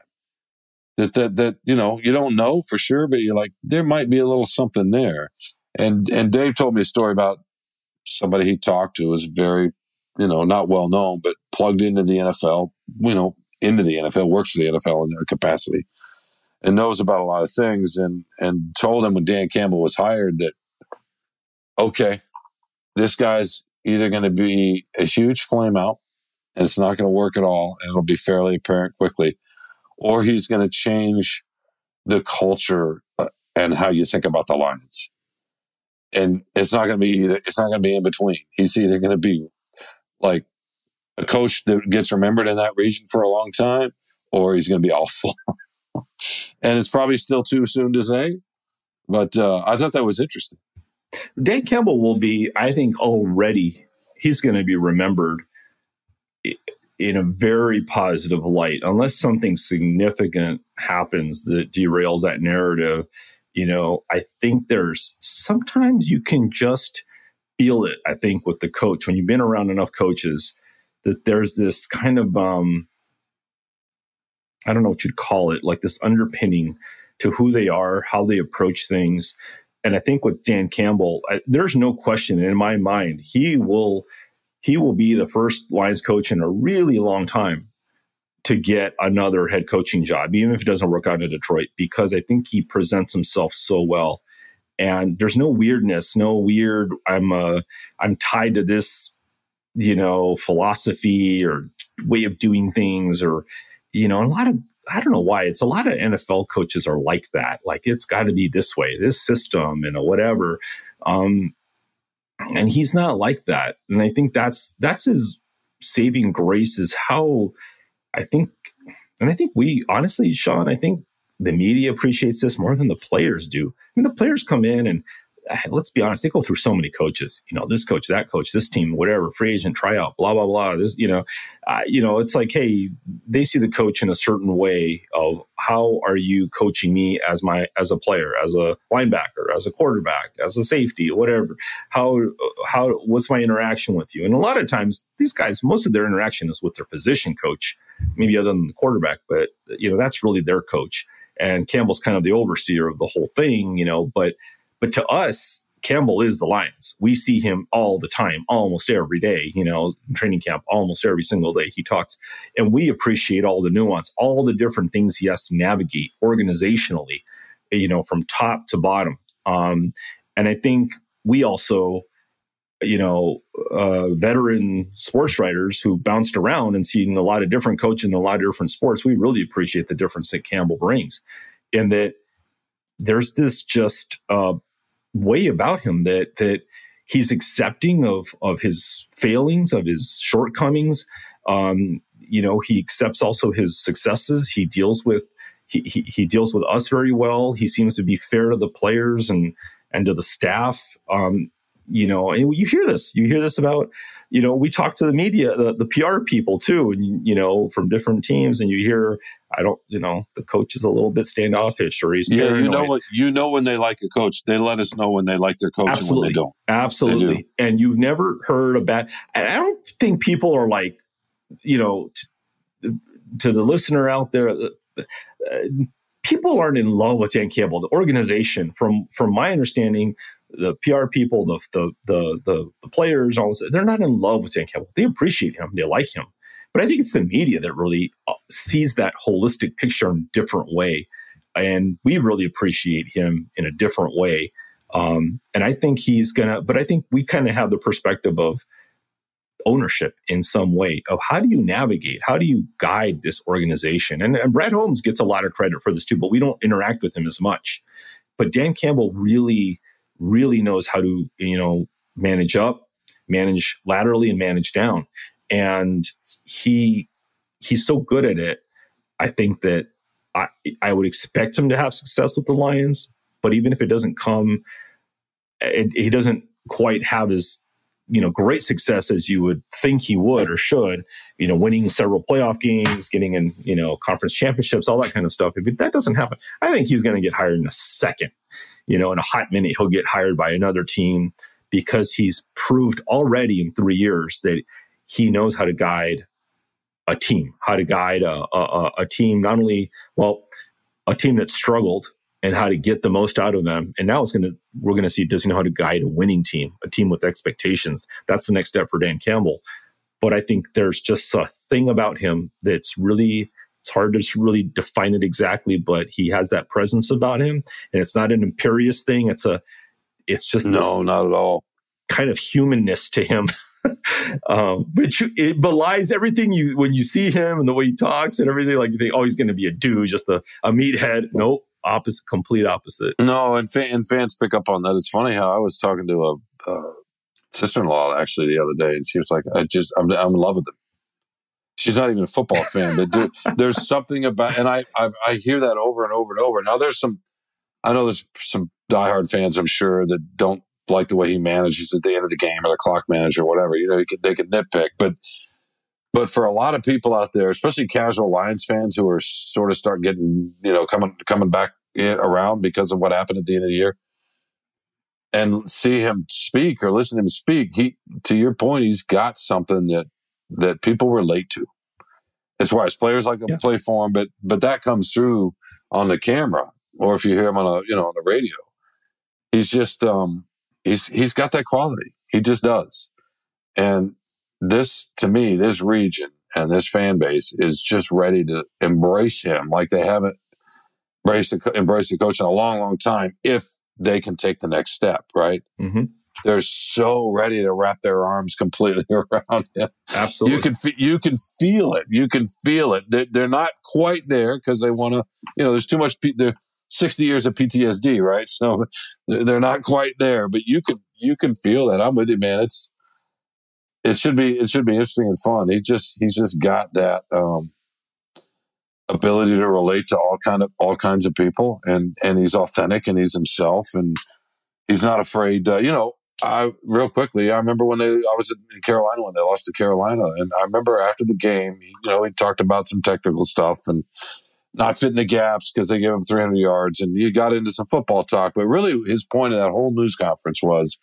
Speaker 1: that that that you know you don't know for sure, but you're like there might be a little something there. And and Dave told me a story about somebody he talked to was very you know not well known, but plugged into the NFL. You know into the NFL, works for the NFL in their capacity, and knows about a lot of things. And and told him when Dan Campbell was hired that okay, this guy's either going to be a huge flame out and it's not going to work at all and it'll be fairly apparent quickly or he's going to change the culture uh, and how you think about the Lions. And it's not going to be either, it's not going to be in between. He's either going to be like a coach that gets remembered in that region for a long time, or he's going to be awful. and it's probably still too soon to say, but uh, I thought that was interesting.
Speaker 3: Dan Campbell will be, I think, already he's going to be remembered in a very positive light unless something significant happens that derails that narrative you know i think there's sometimes you can just feel it i think with the coach. When you've been around enough coaches that there's this kind of um i don't know what you'd call it like this underpinning to who they are how they approach things. And i think with dan campbell I, there's no question in my mind he will he will be the first Lions coach in a really long time to get another head coaching job, even if it doesn't work out in Detroit, because I think he presents himself so well. And there's no weirdness, no weird. I'm uh, I'm tied to this, you know, philosophy or way of doing things, or you know, a lot of I don't know why. It's a lot of NFL coaches are like that. Like it's got to be this way, this system, and whatever. Um, and he's not like that. And i think that's that's his saving grace is how i think and i think we honestly Shawn i think the media appreciates this more than the players do. I mean the players come in and let's be honest, they go through so many coaches. You know, this coach, that coach, this team, whatever, free agent, tryout, blah blah blah. This, you know, uh, you know, it's like, hey, they see the coach in a certain way of how are you coaching me as my as a player, as a linebacker, as a quarterback, as a safety, whatever. How how what's my interaction with you? And a lot of times, these guys, most of their interaction is with their position coach, maybe other than the quarterback, but you know, that's really their coach. And Campbell's kind of the overseer of the whole thing, you know, but but to us, Campbell is the Lions. We see him all the time, almost every day, you know, training camp, almost every single day he talks. And we appreciate all the nuance, all the different things he has to navigate organizationally, you know, from top to bottom. Um, and I think we also, you know, uh, veteran sports writers who bounced around and seen a lot of different coaches in a lot of different sports, we really appreciate the difference that Campbell brings. And that there's this just uh, way about him that that he's accepting of of his failings, of his shortcomings. Um, you know, he accepts also his successes. He deals with he, he, he deals with us very well. He seems to be fair to the players and and to the staff. Um, you know, and you hear this, you hear this about, you know, we talk to the media, the, the PR people too, and, you know, from different teams, and you hear, I don't, you know, the coach is a little bit standoffish or he's,
Speaker 1: yeah, paranoid. you know what, you know, when they like a coach, they let us know when they like their coach Absolutely. and when they don't.
Speaker 3: Absolutely. They do. And you've never heard about, I don't think people are like, you know, t- to the listener out there, uh, people aren't in love with Dan Campbell. The organization, from from my understanding, the PR people, the the the the, the players, all this, they're not in love with Dan Campbell. They appreciate him, they like him, but I think it's the media that really uh, sees that holistic picture in a different way, and we really appreciate him in a different way. Um, and I think he's gonna, but I think we kind of have the perspective of ownership in some way of how do you navigate, how do you guide this organization? And, and Brad Holmes gets a lot of credit for this too, but we don't interact with him as much. But Dan Campbell really really knows how to, you know, manage up, manage laterally, and manage down. And he he's so good at it. I think that I I would expect him to have success with the Lions, but even if it doesn't come, it, he doesn't quite have as you know great success as you would think he would or should you know winning several playoff games getting in you know conference championships all that kind of stuff. If that doesn't happen i think he's going to get hired in a second you know, in a hot minute, he'll get hired by another team because he's proved already in three years that he knows how to guide a team, how to guide a, a, a team, not only, well, a team that struggled and how to get the most out of them. And now it's going to, we're going to see, does he know how to guide a winning team, a team with expectations? That's the next step for Dan Campbell. But I think there's just a thing about him that's really it's hard to really define it exactly, but he has that presence about him, and it's not an imperious thing. It's a, it's just
Speaker 1: no, not at all.
Speaker 3: Kind of humanness to him, um, which it belies everything you when you see him and the way he talks and everything. Like you think, oh, he's going to be a dude, just a, a meathead. Nope, opposite, complete opposite.
Speaker 1: No, and and fans pick up on that. It's funny how I was talking to a. Uh, sister-in-law actually the other day and she was like i just i'm, I'm in love with him she's not even a football fan, but dude, there's something about, and I, I, I hear that over and over and over. Now there's some, I know there's some diehard fans, I'm sure, that don't like the way he manages at the end of the game or the clock manager, or whatever. You know, could, they could nitpick, but but for a lot of people out there, especially casual Lions fans who are sort of start getting you know coming coming back around because of what happened at the end of the year, and see him speak or listen to him speak, he to your point, he's got something that that people relate to. As far as players like to yeah. play for him, but but that comes through on the camera, or if you hear him on a you know on the radio, he's just um he's he's got that quality. He just does, and this to me, this region and this fan base is just ready to embrace him like they haven't embraced the, embraced the coach in a long, long time. If they can take the next step, right? Mm-hmm. They're so ready to wrap their arms completely around him.
Speaker 3: Absolutely,
Speaker 1: you can you can feel it. You can feel it. They're, they're not quite there because they want to. You know, there's too much. There, 60 years of PTSD, right? So they're not quite there, but you can you can feel that. I'm with you, man. It's it should be it should be interesting and fun. He just he's just got that um, ability to relate to all kind of all kinds of people, and and he's authentic and he's himself, and he's not afraid. Uh, you know, I real quickly, I remember when they I was in Carolina when they lost to Carolina, and I remember after the game, you know, he talked about some technical stuff and not fitting the gaps because they gave him 300 yards, and you got into some football talk. But really, his point of that whole news conference was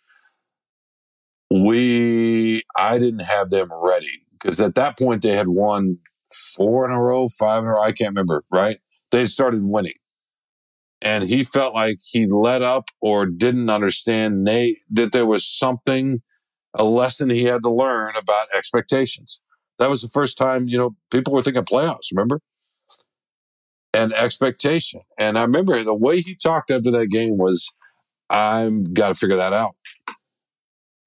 Speaker 1: we I didn't have them ready because at that point they had won four in a row, five in a row. I can't remember, right? They started winning. And he felt like he let up or didn't understand Nate that there was something, a lesson he had to learn about expectations. That was the first time, you know, people were thinking playoffs, remember? And expectation. And I remember the way he talked after that game was, I'm got to figure that out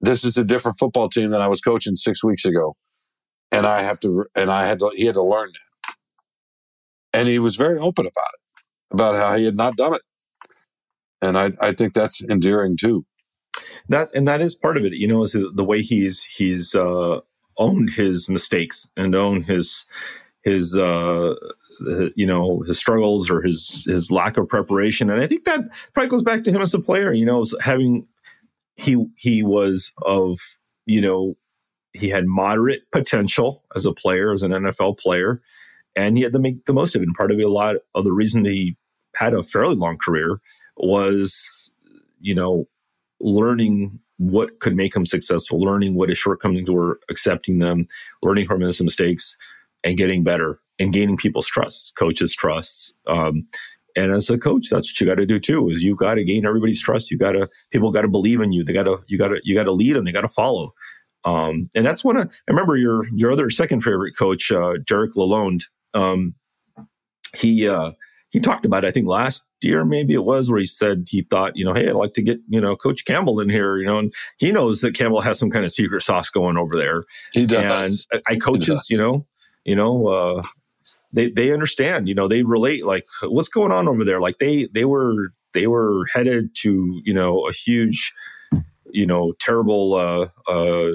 Speaker 1: this is a different football team than I was coaching six weeks ago. And I have to, and I had to, he had to learn that. And he was very open about it, about how he had not done it. And I, I think that's endearing too.
Speaker 3: That, and that is part of it, you know, is the way he's, he's, uh, owned his mistakes and owned his, his, uh, you know his struggles or his his lack of preparation and i think that probably goes back to him as a player you know having he he was of you know he had moderate potential as a player as an NFL player and he had to make the most of it. And part of it a lot of the reason he had a fairly long career was you know learning what could make him successful learning what his shortcomings were accepting them learning from his mistakes and getting better and gaining people's trust coaches trust um, and as a coach, that's what you got to do too. Is you got to gain everybody's trust. You got to people got to believe in you. They got to you got to you got to lead them. They got to follow. Um, and that's one of I remember your your other second favorite coach, uh, Derek Lalonde. Um, he uh, he talked about it, I think last year maybe it was where he said he thought you know hey I'd like to get you know Coach Campbell in here you know and he knows that Campbell has some kind of secret sauce going over there.
Speaker 1: He does.
Speaker 3: And I, I coaches you know you know uh, they they understand you know they relate like what's going on over there? Like they they were they were headed to you know a huge you know terrible uh uh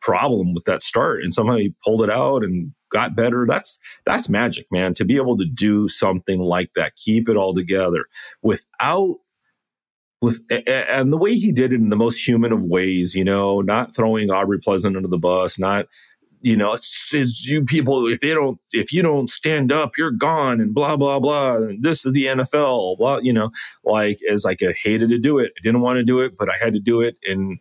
Speaker 3: problem with that start and somehow he pulled it out and got better. That's that's magic man to be able to do something like that keep it all together without with and the way he did it in the most human of ways you know not throwing aubrey pleasant under the bus not you know, it's, it's, you people, if they don't, if you don't stand up, you're gone and blah, blah, blah. And this is the NFL, blah, you know, like as like I hated to do it. I didn't want to do it, but I had to do it. And,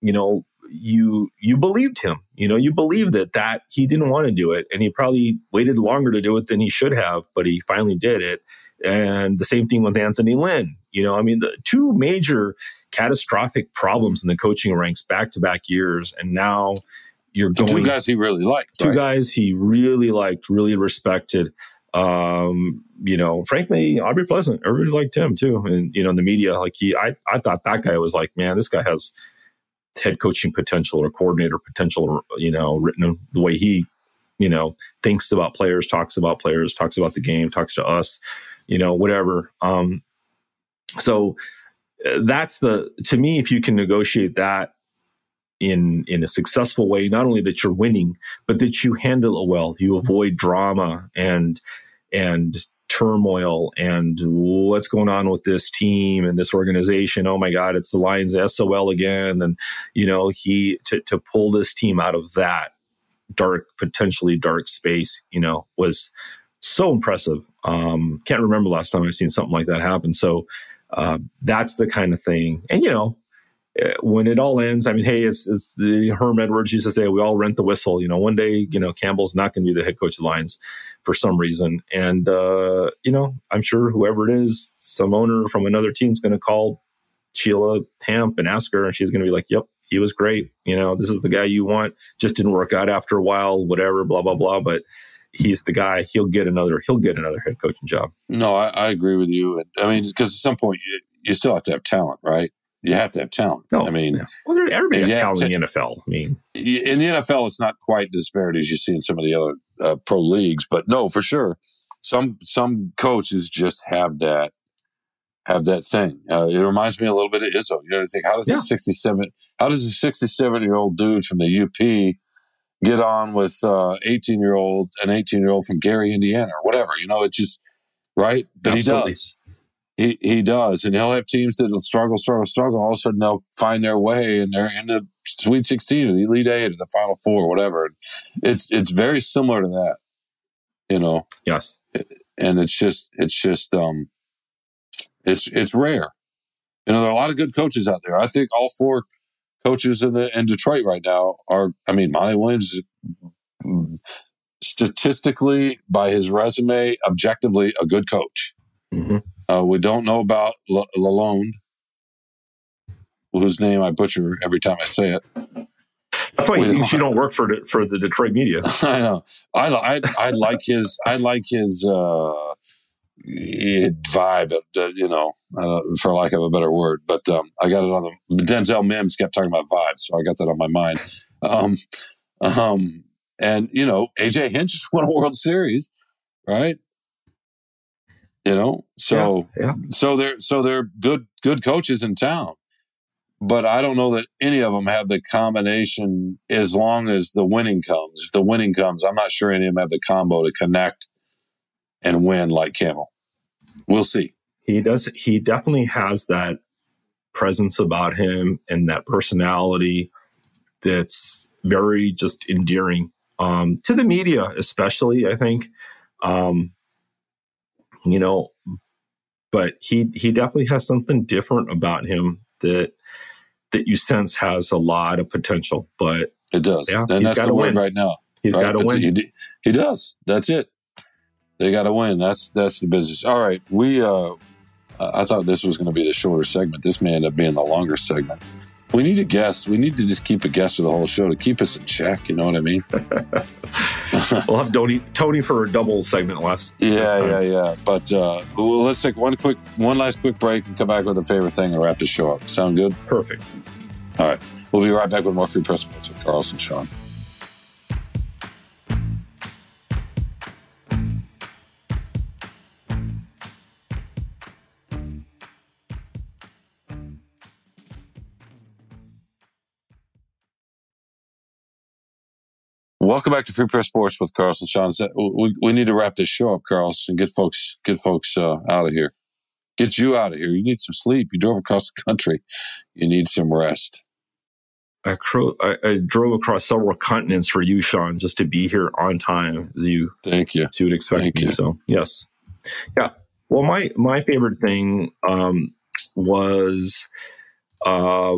Speaker 3: you know, you, you believed him, you know, you believed that, that he didn't want to do it. And he probably waited longer to do it than he should have, but he finally did it. And the same thing with Anthony Lynn. You know, I mean, the two major catastrophic problems in the coaching ranks back to back years. And now, you're going
Speaker 1: two guys he really liked.
Speaker 3: Two right? guys he really liked, really respected. Um, you know, frankly, Aubrey Pleasant, everybody liked him too. And you know, in the media, like he, I, I thought that guy was like, man, this guy has head coaching potential or coordinator potential. Or, You know, written the way he, you know, thinks about players, talks about players, talks about the game, talks to us. You know, whatever. Um, so uh, that's the to me, if you can negotiate that in in a successful way not only that you're winning but that you handle it well you avoid drama and and turmoil and what's going on with this team and this organization. Oh my God, it's the Lions SOL again. And, you know, he to, to pull this team out of that dark, potentially dark space, you know, was so impressive. Um, can't remember last time I've seen something like that happen. So uh, that's the kind of thing. And, you know, when it all ends, I mean, hey, as the Herm Edwards used to say, we all rent the whistle. You know, one day, you know, Campbell's not going to be the head coach of the Lions for some reason. And, uh, you know, I'm sure whoever it is, some owner from another team is going to call Sheila Hamp and ask her, and she's going to be like, yep, he was great. You know, this is the guy you want. Just didn't work out after a while, whatever, blah, blah, blah. But he's the guy. He'll get another, he'll get another head coaching job.
Speaker 1: No, I, I agree with you. I mean, because at some point you, you still have to have talent, right? You have to have talent. No, I mean, yeah.
Speaker 3: well, everybody has talent to, in the NFL. I mean,
Speaker 1: in the NFL, it's not quite disparity as you see in some of the other uh, pro leagues, but no, for sure, some some coaches just have that have that thing. Uh, it reminds me a little bit of Izzo. You know, think how does yeah. a sixty seven how does a sixty seven year old dude from the UP get on with uh, eighteen year old an eighteen year old from Gary, Indiana, or whatever? You know, it just right, but Absolutely. he does. He he does, and he'll have teams that'll struggle, struggle, struggle. All of a sudden, they'll find their way, and they're in the Sweet Sixteen, or the Elite Eight, or the Final Four, whatever. It's it's very similar to that, you know.
Speaker 3: Yes,
Speaker 1: and it's just it's just um, it's it's rare. You know, there are a lot of good coaches out there. I think all four coaches in the in Detroit right now are. I mean, Monty Williams, statistically, by his resume, objectively, a good coach. Mm-hmm. Uh, we don't know about L- Lalonde, whose name I butcher every time I say it.
Speaker 3: That's why you, you don't work for the, for the Detroit media.
Speaker 1: I know. I I I like his I like his uh, vibe. Uh, you know, uh, for lack of a better word. But um, I got it on the Denzel Mims kept talking about vibe, so I got that on my mind. Um, um, and you know, AJ Hinch just won a World Series, right? You know, so yeah, yeah. so they're so they're good good coaches in town, but I don't know that any of them have the combination. As long as the winning comes, if the winning comes, I'm not sure any of them have the combo to connect and win like Campbell We'll see.
Speaker 3: He does. He definitely has that presence about him and that personality that's very just endearing um, to the media, especially. I think. Um, you know, but he he definitely has something different about him that that you sense has a lot of potential. But
Speaker 1: it does, yeah, and that's the win right now.
Speaker 3: He's right? got to win.
Speaker 1: He, he does. That's it. They got to win. That's that's the business. All right, we. uh I thought this was going to be the shorter segment. This may end up being the longer segment. We need a guest. We need to just keep a guest for the whole show to keep us in check. You know what I mean?
Speaker 3: we'll have Tony, Tony for a double segment last.
Speaker 1: Yeah, yeah, yeah. But uh, well, let's take one quick, one last quick break and come back with a favorite thing and wrap the show up. Sound good?
Speaker 3: Perfect.
Speaker 1: All right. We'll be right back with more free press with Carlos and Shawn. Welcome back to Free Press Sports with Carlos and Shawn. We, we need to wrap this show up, Carlos, and get folks get folks uh, out of here. Get you out of here. You need some sleep. You drove across the country. You need some rest.
Speaker 3: I, cro- I, I, drove across several continents for you, Shawn, just to be here on time, as you
Speaker 1: thank you.
Speaker 3: As you would expect thank me. You. So yes, yeah. Well, my my favorite thing um, was uh,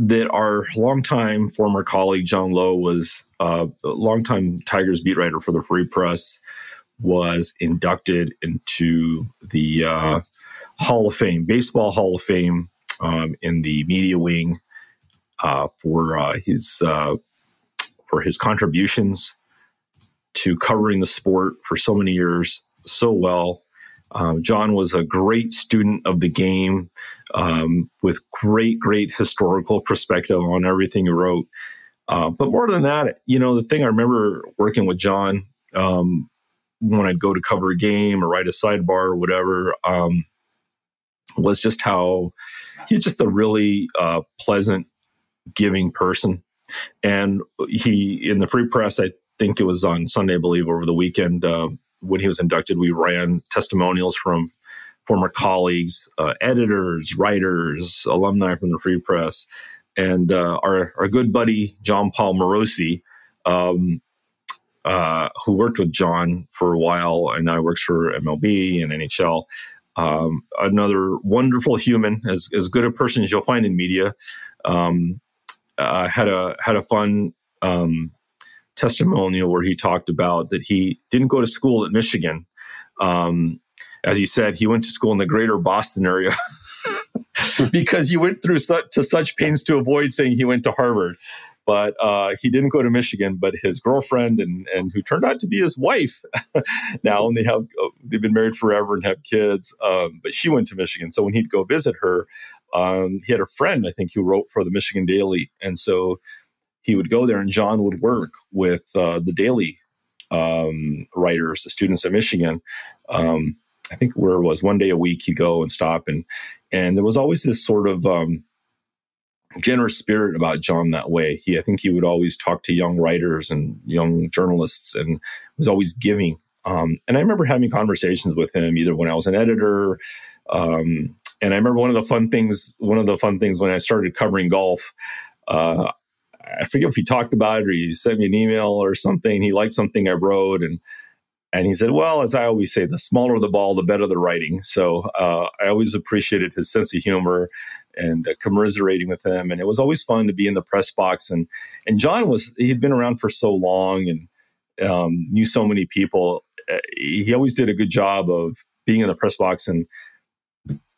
Speaker 3: that our longtime former colleague John Lowe was uh, a longtime Tigers beat writer for the Free Press, was inducted into the uh, Hall of Fame, Baseball Hall of Fame, um, in the media wing uh, for uh, his uh, for his contributions to covering the sport for so many years so well. Um, John was a great student of the game um, with great, great historical perspective on everything he wrote. Uh, but more than that, you know, the thing I remember working with John um, when I'd go to cover a game or write a sidebar or whatever um, was just how he's just a really uh, pleasant, giving person. And he, in the free press, I think it was on Sunday, I believe, over the weekend, uh, when he was inducted, we ran testimonials from former colleagues, uh, editors, writers, alumni from the Free Press, and uh, our our good buddy Jon Paul Morosi, um, uh, who worked with John for a while and now works for MLB and NHL. Um, another wonderful human, as as good a person as you'll find in media. Um, uh, had a had a fun um, testimonial where he talked about that he didn't go to school at Michigan. Um, as he said, he went to school in the greater Boston area because he went through such, to such pains to avoid saying he went to Harvard. But uh, he didn't go to Michigan. But his girlfriend and and who turned out to be his wife now, and they have uh, they've been married forever and have kids. Um, but she went to Michigan, so when he'd go visit her, um, he had a friend I think who wrote for the Michigan Daily, and so he would go there, and John would work with uh, the Daily um, writers, the students at Michigan. Um, I think where it was one day a week he'd go and stop and and there was always this sort of um, generous spirit about John that way. He I think he would always talk to young writers and young journalists and was always giving. Um, and I remember having conversations with him either when I was an editor. Um, and I remember one of the fun things, one of the fun things when I started covering golf, uh, I forget if he talked about it or he sent me an email or something. He liked something I wrote and and he said, Well, as I always say, the smaller the ball, the better the writing. So uh, I always appreciated his sense of humor and uh, commiserating with him. And it was always fun to be in the press box. And, and John was, he'd been around for so long and um, knew so many people. Uh, he always did a good job of being in the press box and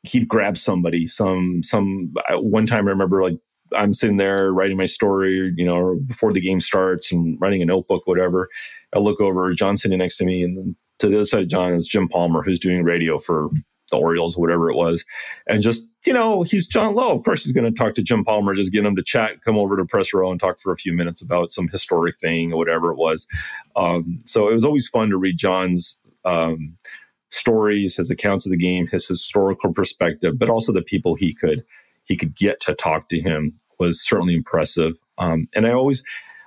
Speaker 3: he'd grab somebody. Some, some, one time I remember like I'm sitting there writing my story, you know, before the game starts and writing a notebook, whatever. I look over, John sitting next to me, and to the other side of John is Jim Palmer, who's doing radio for the Orioles, whatever it was. And just, you know, he's John Lowe. Of course, he's going to talk to Jim Palmer, just get him to chat, come over to press row and talk for a few minutes about some historic thing or whatever it was. Um, so it was always fun to read John's um, stories, his accounts of the game, his historical perspective, but also the people he could he could get to talk to him was certainly impressive. Um, and I always,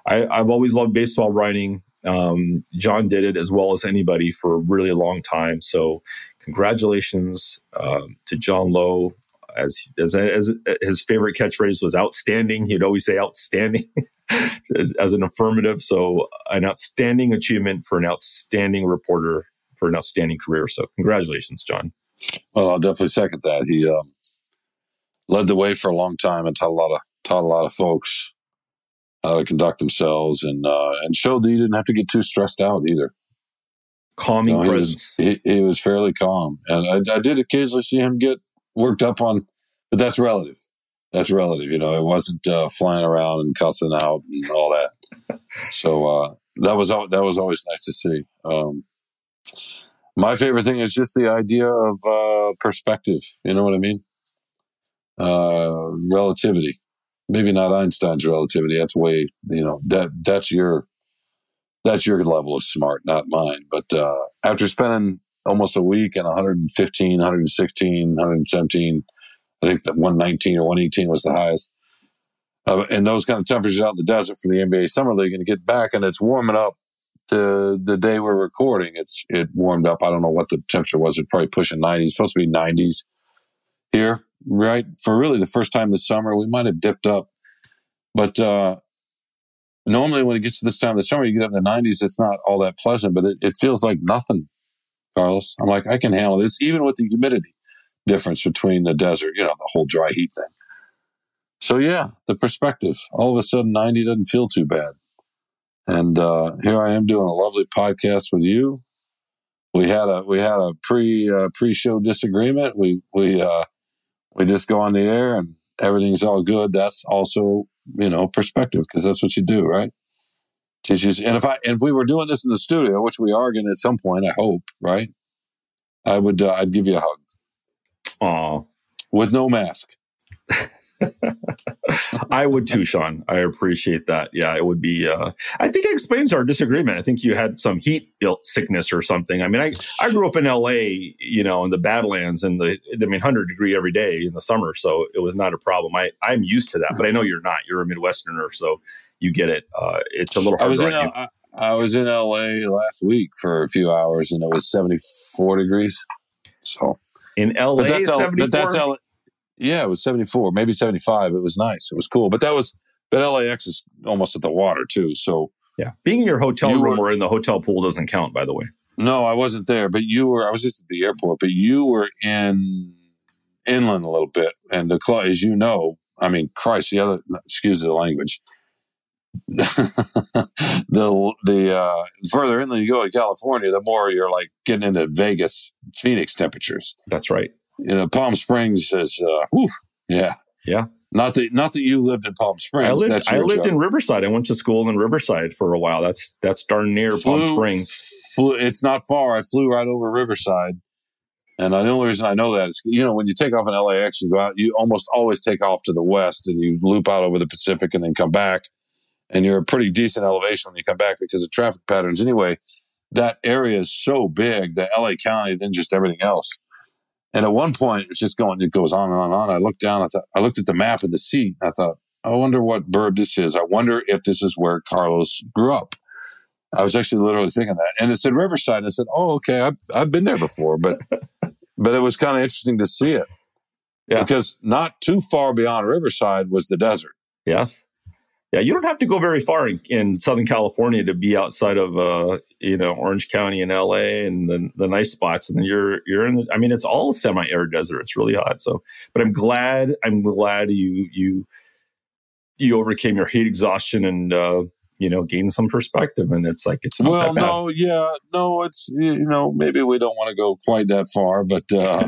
Speaker 3: I, have always loved baseball writing. Um, John did it as well as anybody for a really long time. So, congratulations um, to John Lowe. As, as, as his favorite catchphrase was outstanding, he'd always say outstanding as, as an affirmative. So, an outstanding achievement for an outstanding reporter for an outstanding career. So, congratulations, John.
Speaker 1: Well, I'll definitely second that. He um, led the way for a long time and taught a lot of taught a lot of folks how to conduct themselves and uh, and showed that you didn't have to get too stressed out either.
Speaker 3: Calming
Speaker 1: you know,
Speaker 3: presence.
Speaker 1: He was, he, he was, fairly calm, and I, I, did occasionally see him get worked up on, but that's relative. That's relative. You know, it wasn't uh, flying around and cussing out and all that. so uh, that was that was always nice to see. Um, my favorite thing is just the idea of uh, perspective. You know what I mean? Uh, relativity maybe not Einstein's relativity. That's way, you know, that that's your that's your level of smart, not mine. But uh, after spending almost a week and 115, 116, 117, I think that 119 or 118 was the highest. Uh, and those kind of temperatures out in the desert for the NBA Summer League, and get back and it's warming up to the day we're recording. It's it warmed up. I don't know what the temperature was. It's probably pushing 90s. It's supposed to be 90s here right? For really the first time this summer, we might have dipped up. But uh, normally when it gets to this time of the summer, you get up in the 90s, it's not all that pleasant, but it, it feels like nothing, Carlos. I'm like, I can handle this, even with the humidity difference between the desert, you know, the whole dry heat thing. So yeah, the perspective. All of a sudden, 90 doesn't feel too bad. And uh, here I am doing a lovely podcast with you. We had a we had a pre uh, pre show disagreement. We we uh, we just go on the air and everything's all good. That's also, you know, perspective because that's what you do, right? Teaches. And if I, and if we were doing this in the studio, which we are going to at some point, I hope, right? I would, uh, I'd give you a hug.
Speaker 3: Aw.
Speaker 1: With no mask.
Speaker 3: I would too, Shawn. I appreciate that. Yeah, it would be. Uh, I think it explains our disagreement. I think you had some heat sickness or something. I mean, I I grew up in L.A. You know, in the Badlands, and the I mean, hundred degree every day in the summer, so it was not a problem. I I'm used to that, but I know you're not. You're a Midwesterner, so you get it. Uh, it's a little.
Speaker 1: I was in. I was in LA last week for a few hours and it was 74 degrees. So
Speaker 3: in LA,
Speaker 1: but that's, L,
Speaker 3: 74?
Speaker 1: but that's LA. Yeah, it was 74, maybe 75. It was nice. It was cool. But that was, but LAX is almost at the water too. So
Speaker 3: yeah, being in your hotel
Speaker 1: You
Speaker 3: room
Speaker 1: were-
Speaker 3: or in the hotel pool doesn't count, by the way.
Speaker 1: no, I wasn't there, but you were, I was just at the airport, but you were in inland a little bit. And the, cl- as you know, I mean, Christ, the other, excuse the language. the the uh, further inland you go to California, the more you're like getting into Vegas, Phoenix temperatures.
Speaker 3: That's right.
Speaker 1: You know, Palm Springs is, uh, whew, yeah,
Speaker 3: Yeah.
Speaker 1: Not that not that you lived in Palm Springs.
Speaker 3: I lived. I lived in Riverside. I went to school in Riverside for a while. That's that's darn near Palm Springs.
Speaker 1: Flew, it's not far. I flew right over Riverside. And the only reason I know that is, you know, when you take off in LAX, you go out, you almost always take off to the west and you loop out over the Pacific and then come back. And you're a pretty decent elevation when you come back because of traffic patterns. Anyway, that area is so big, the LA County, than just everything else. And at one point, it's just going, it goes on and on and on. I looked down, I thought, I looked at the map in the seat. I thought, I wonder what bird this is. I wonder if this is where Carlos grew up. I was actually literally thinking that. And it said Riverside. And I said, oh, okay, I've, I've been there before, but, but it was kind of interesting to see it.
Speaker 3: Yeah.
Speaker 1: Because not too far beyond Riverside was the desert.
Speaker 3: Yes. Yeah, you don't have to go very far in, in Southern California to be outside of uh, you know Orange County and LA and the, the nice spots, and then you're you're in. The, I mean, it's all semi-arid desert. It's really hot. So, but I'm glad I'm glad you you you overcame your heat exhaustion and uh, you know gained some perspective. And it's like it's
Speaker 1: Well, no, yeah, no, it's, you know, maybe we don't want to go quite that far, but uh,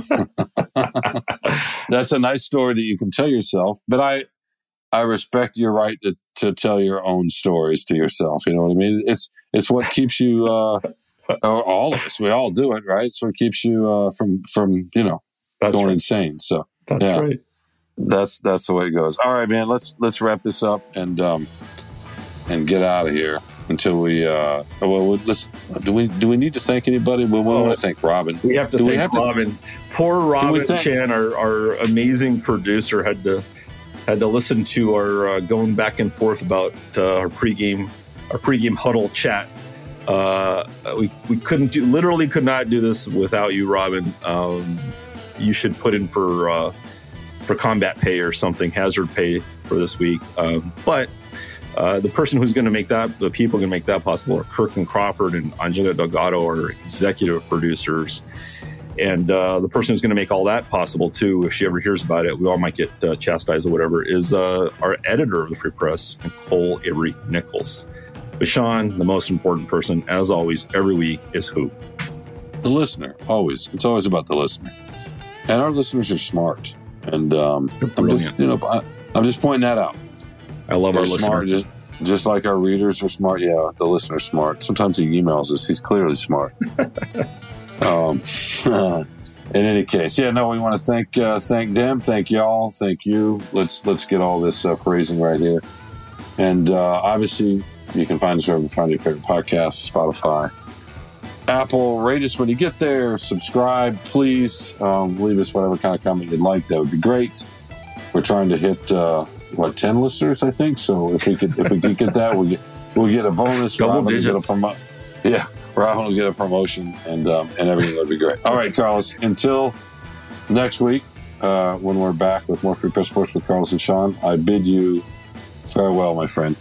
Speaker 1: that's a nice story that you can tell yourself. But I, I respect your right to, to tell your own stories to yourself. You know what I mean? It's, it's what keeps you, uh, all of us, we all do it, right? It's what keeps you, uh, from, from, you know,
Speaker 3: That's
Speaker 1: going
Speaker 3: right.
Speaker 1: insane. So
Speaker 3: That's
Speaker 1: yeah.
Speaker 3: right.
Speaker 1: that's, that's the way it goes. All right, man, let's, let's wrap this up and, um, and get out of here until we, uh, well, let's, do we, do we need to thank anybody? Well, we
Speaker 3: Oh.
Speaker 1: want to thank Robin.
Speaker 3: We have to
Speaker 1: Do
Speaker 3: thank
Speaker 1: have to-
Speaker 3: Robin. Poor Robin Chan, our, our amazing producer, had to had to listen to our uh, going back and forth about uh, our pregame our pregame huddle chat. Uh, we we couldn't do literally could not do this without you, Robin. Um, you should put in for uh, for combat pay or something, hazard pay for this week. Um, but uh, the person who's going to make that, the people going to make that possible are Kirkland Crawford and Angela Delgado, our executive producers. And uh, the person who's going to make all that possible, too, if she ever hears about it, we all might get uh, chastised or whatever, is uh, our editor of the Free Press, Nicole Avery Nichols. But Shawn, the most important person, as always, every week, is who?
Speaker 1: the listener always. It's always about the listener. And our listeners are smart. And um, i'm just you know I, i'm just pointing that out.
Speaker 3: I love
Speaker 1: they're
Speaker 3: our
Speaker 1: smart
Speaker 3: listeners.
Speaker 1: just, just like our readers are smart. Yeah the listener's smart. Sometimes he emails us he's clearly smart um, in any case yeah no we want to thank uh, thank them thank y'all thank you let's let's get all this uh, phrasing right here and uh, obviously you can find us wherever you find your favorite podcasts spotify Apple, rate us when you get there. Subscribe, please. Um, leave us whatever kind of comment you'd like. That would be great. We're trying to hit uh, what ten listeners, I think. So if we could, if we could get that, we'll get we'll get a bonus.
Speaker 3: Double
Speaker 1: Robin
Speaker 3: digits.
Speaker 1: Get a promo- yeah, Robin will get a promotion, and um, and everything would be great. All right, Carlos. Until next week, uh, when we're back with more Free Press Sports with Carlos and Shawn, I bid you farewell, my friend.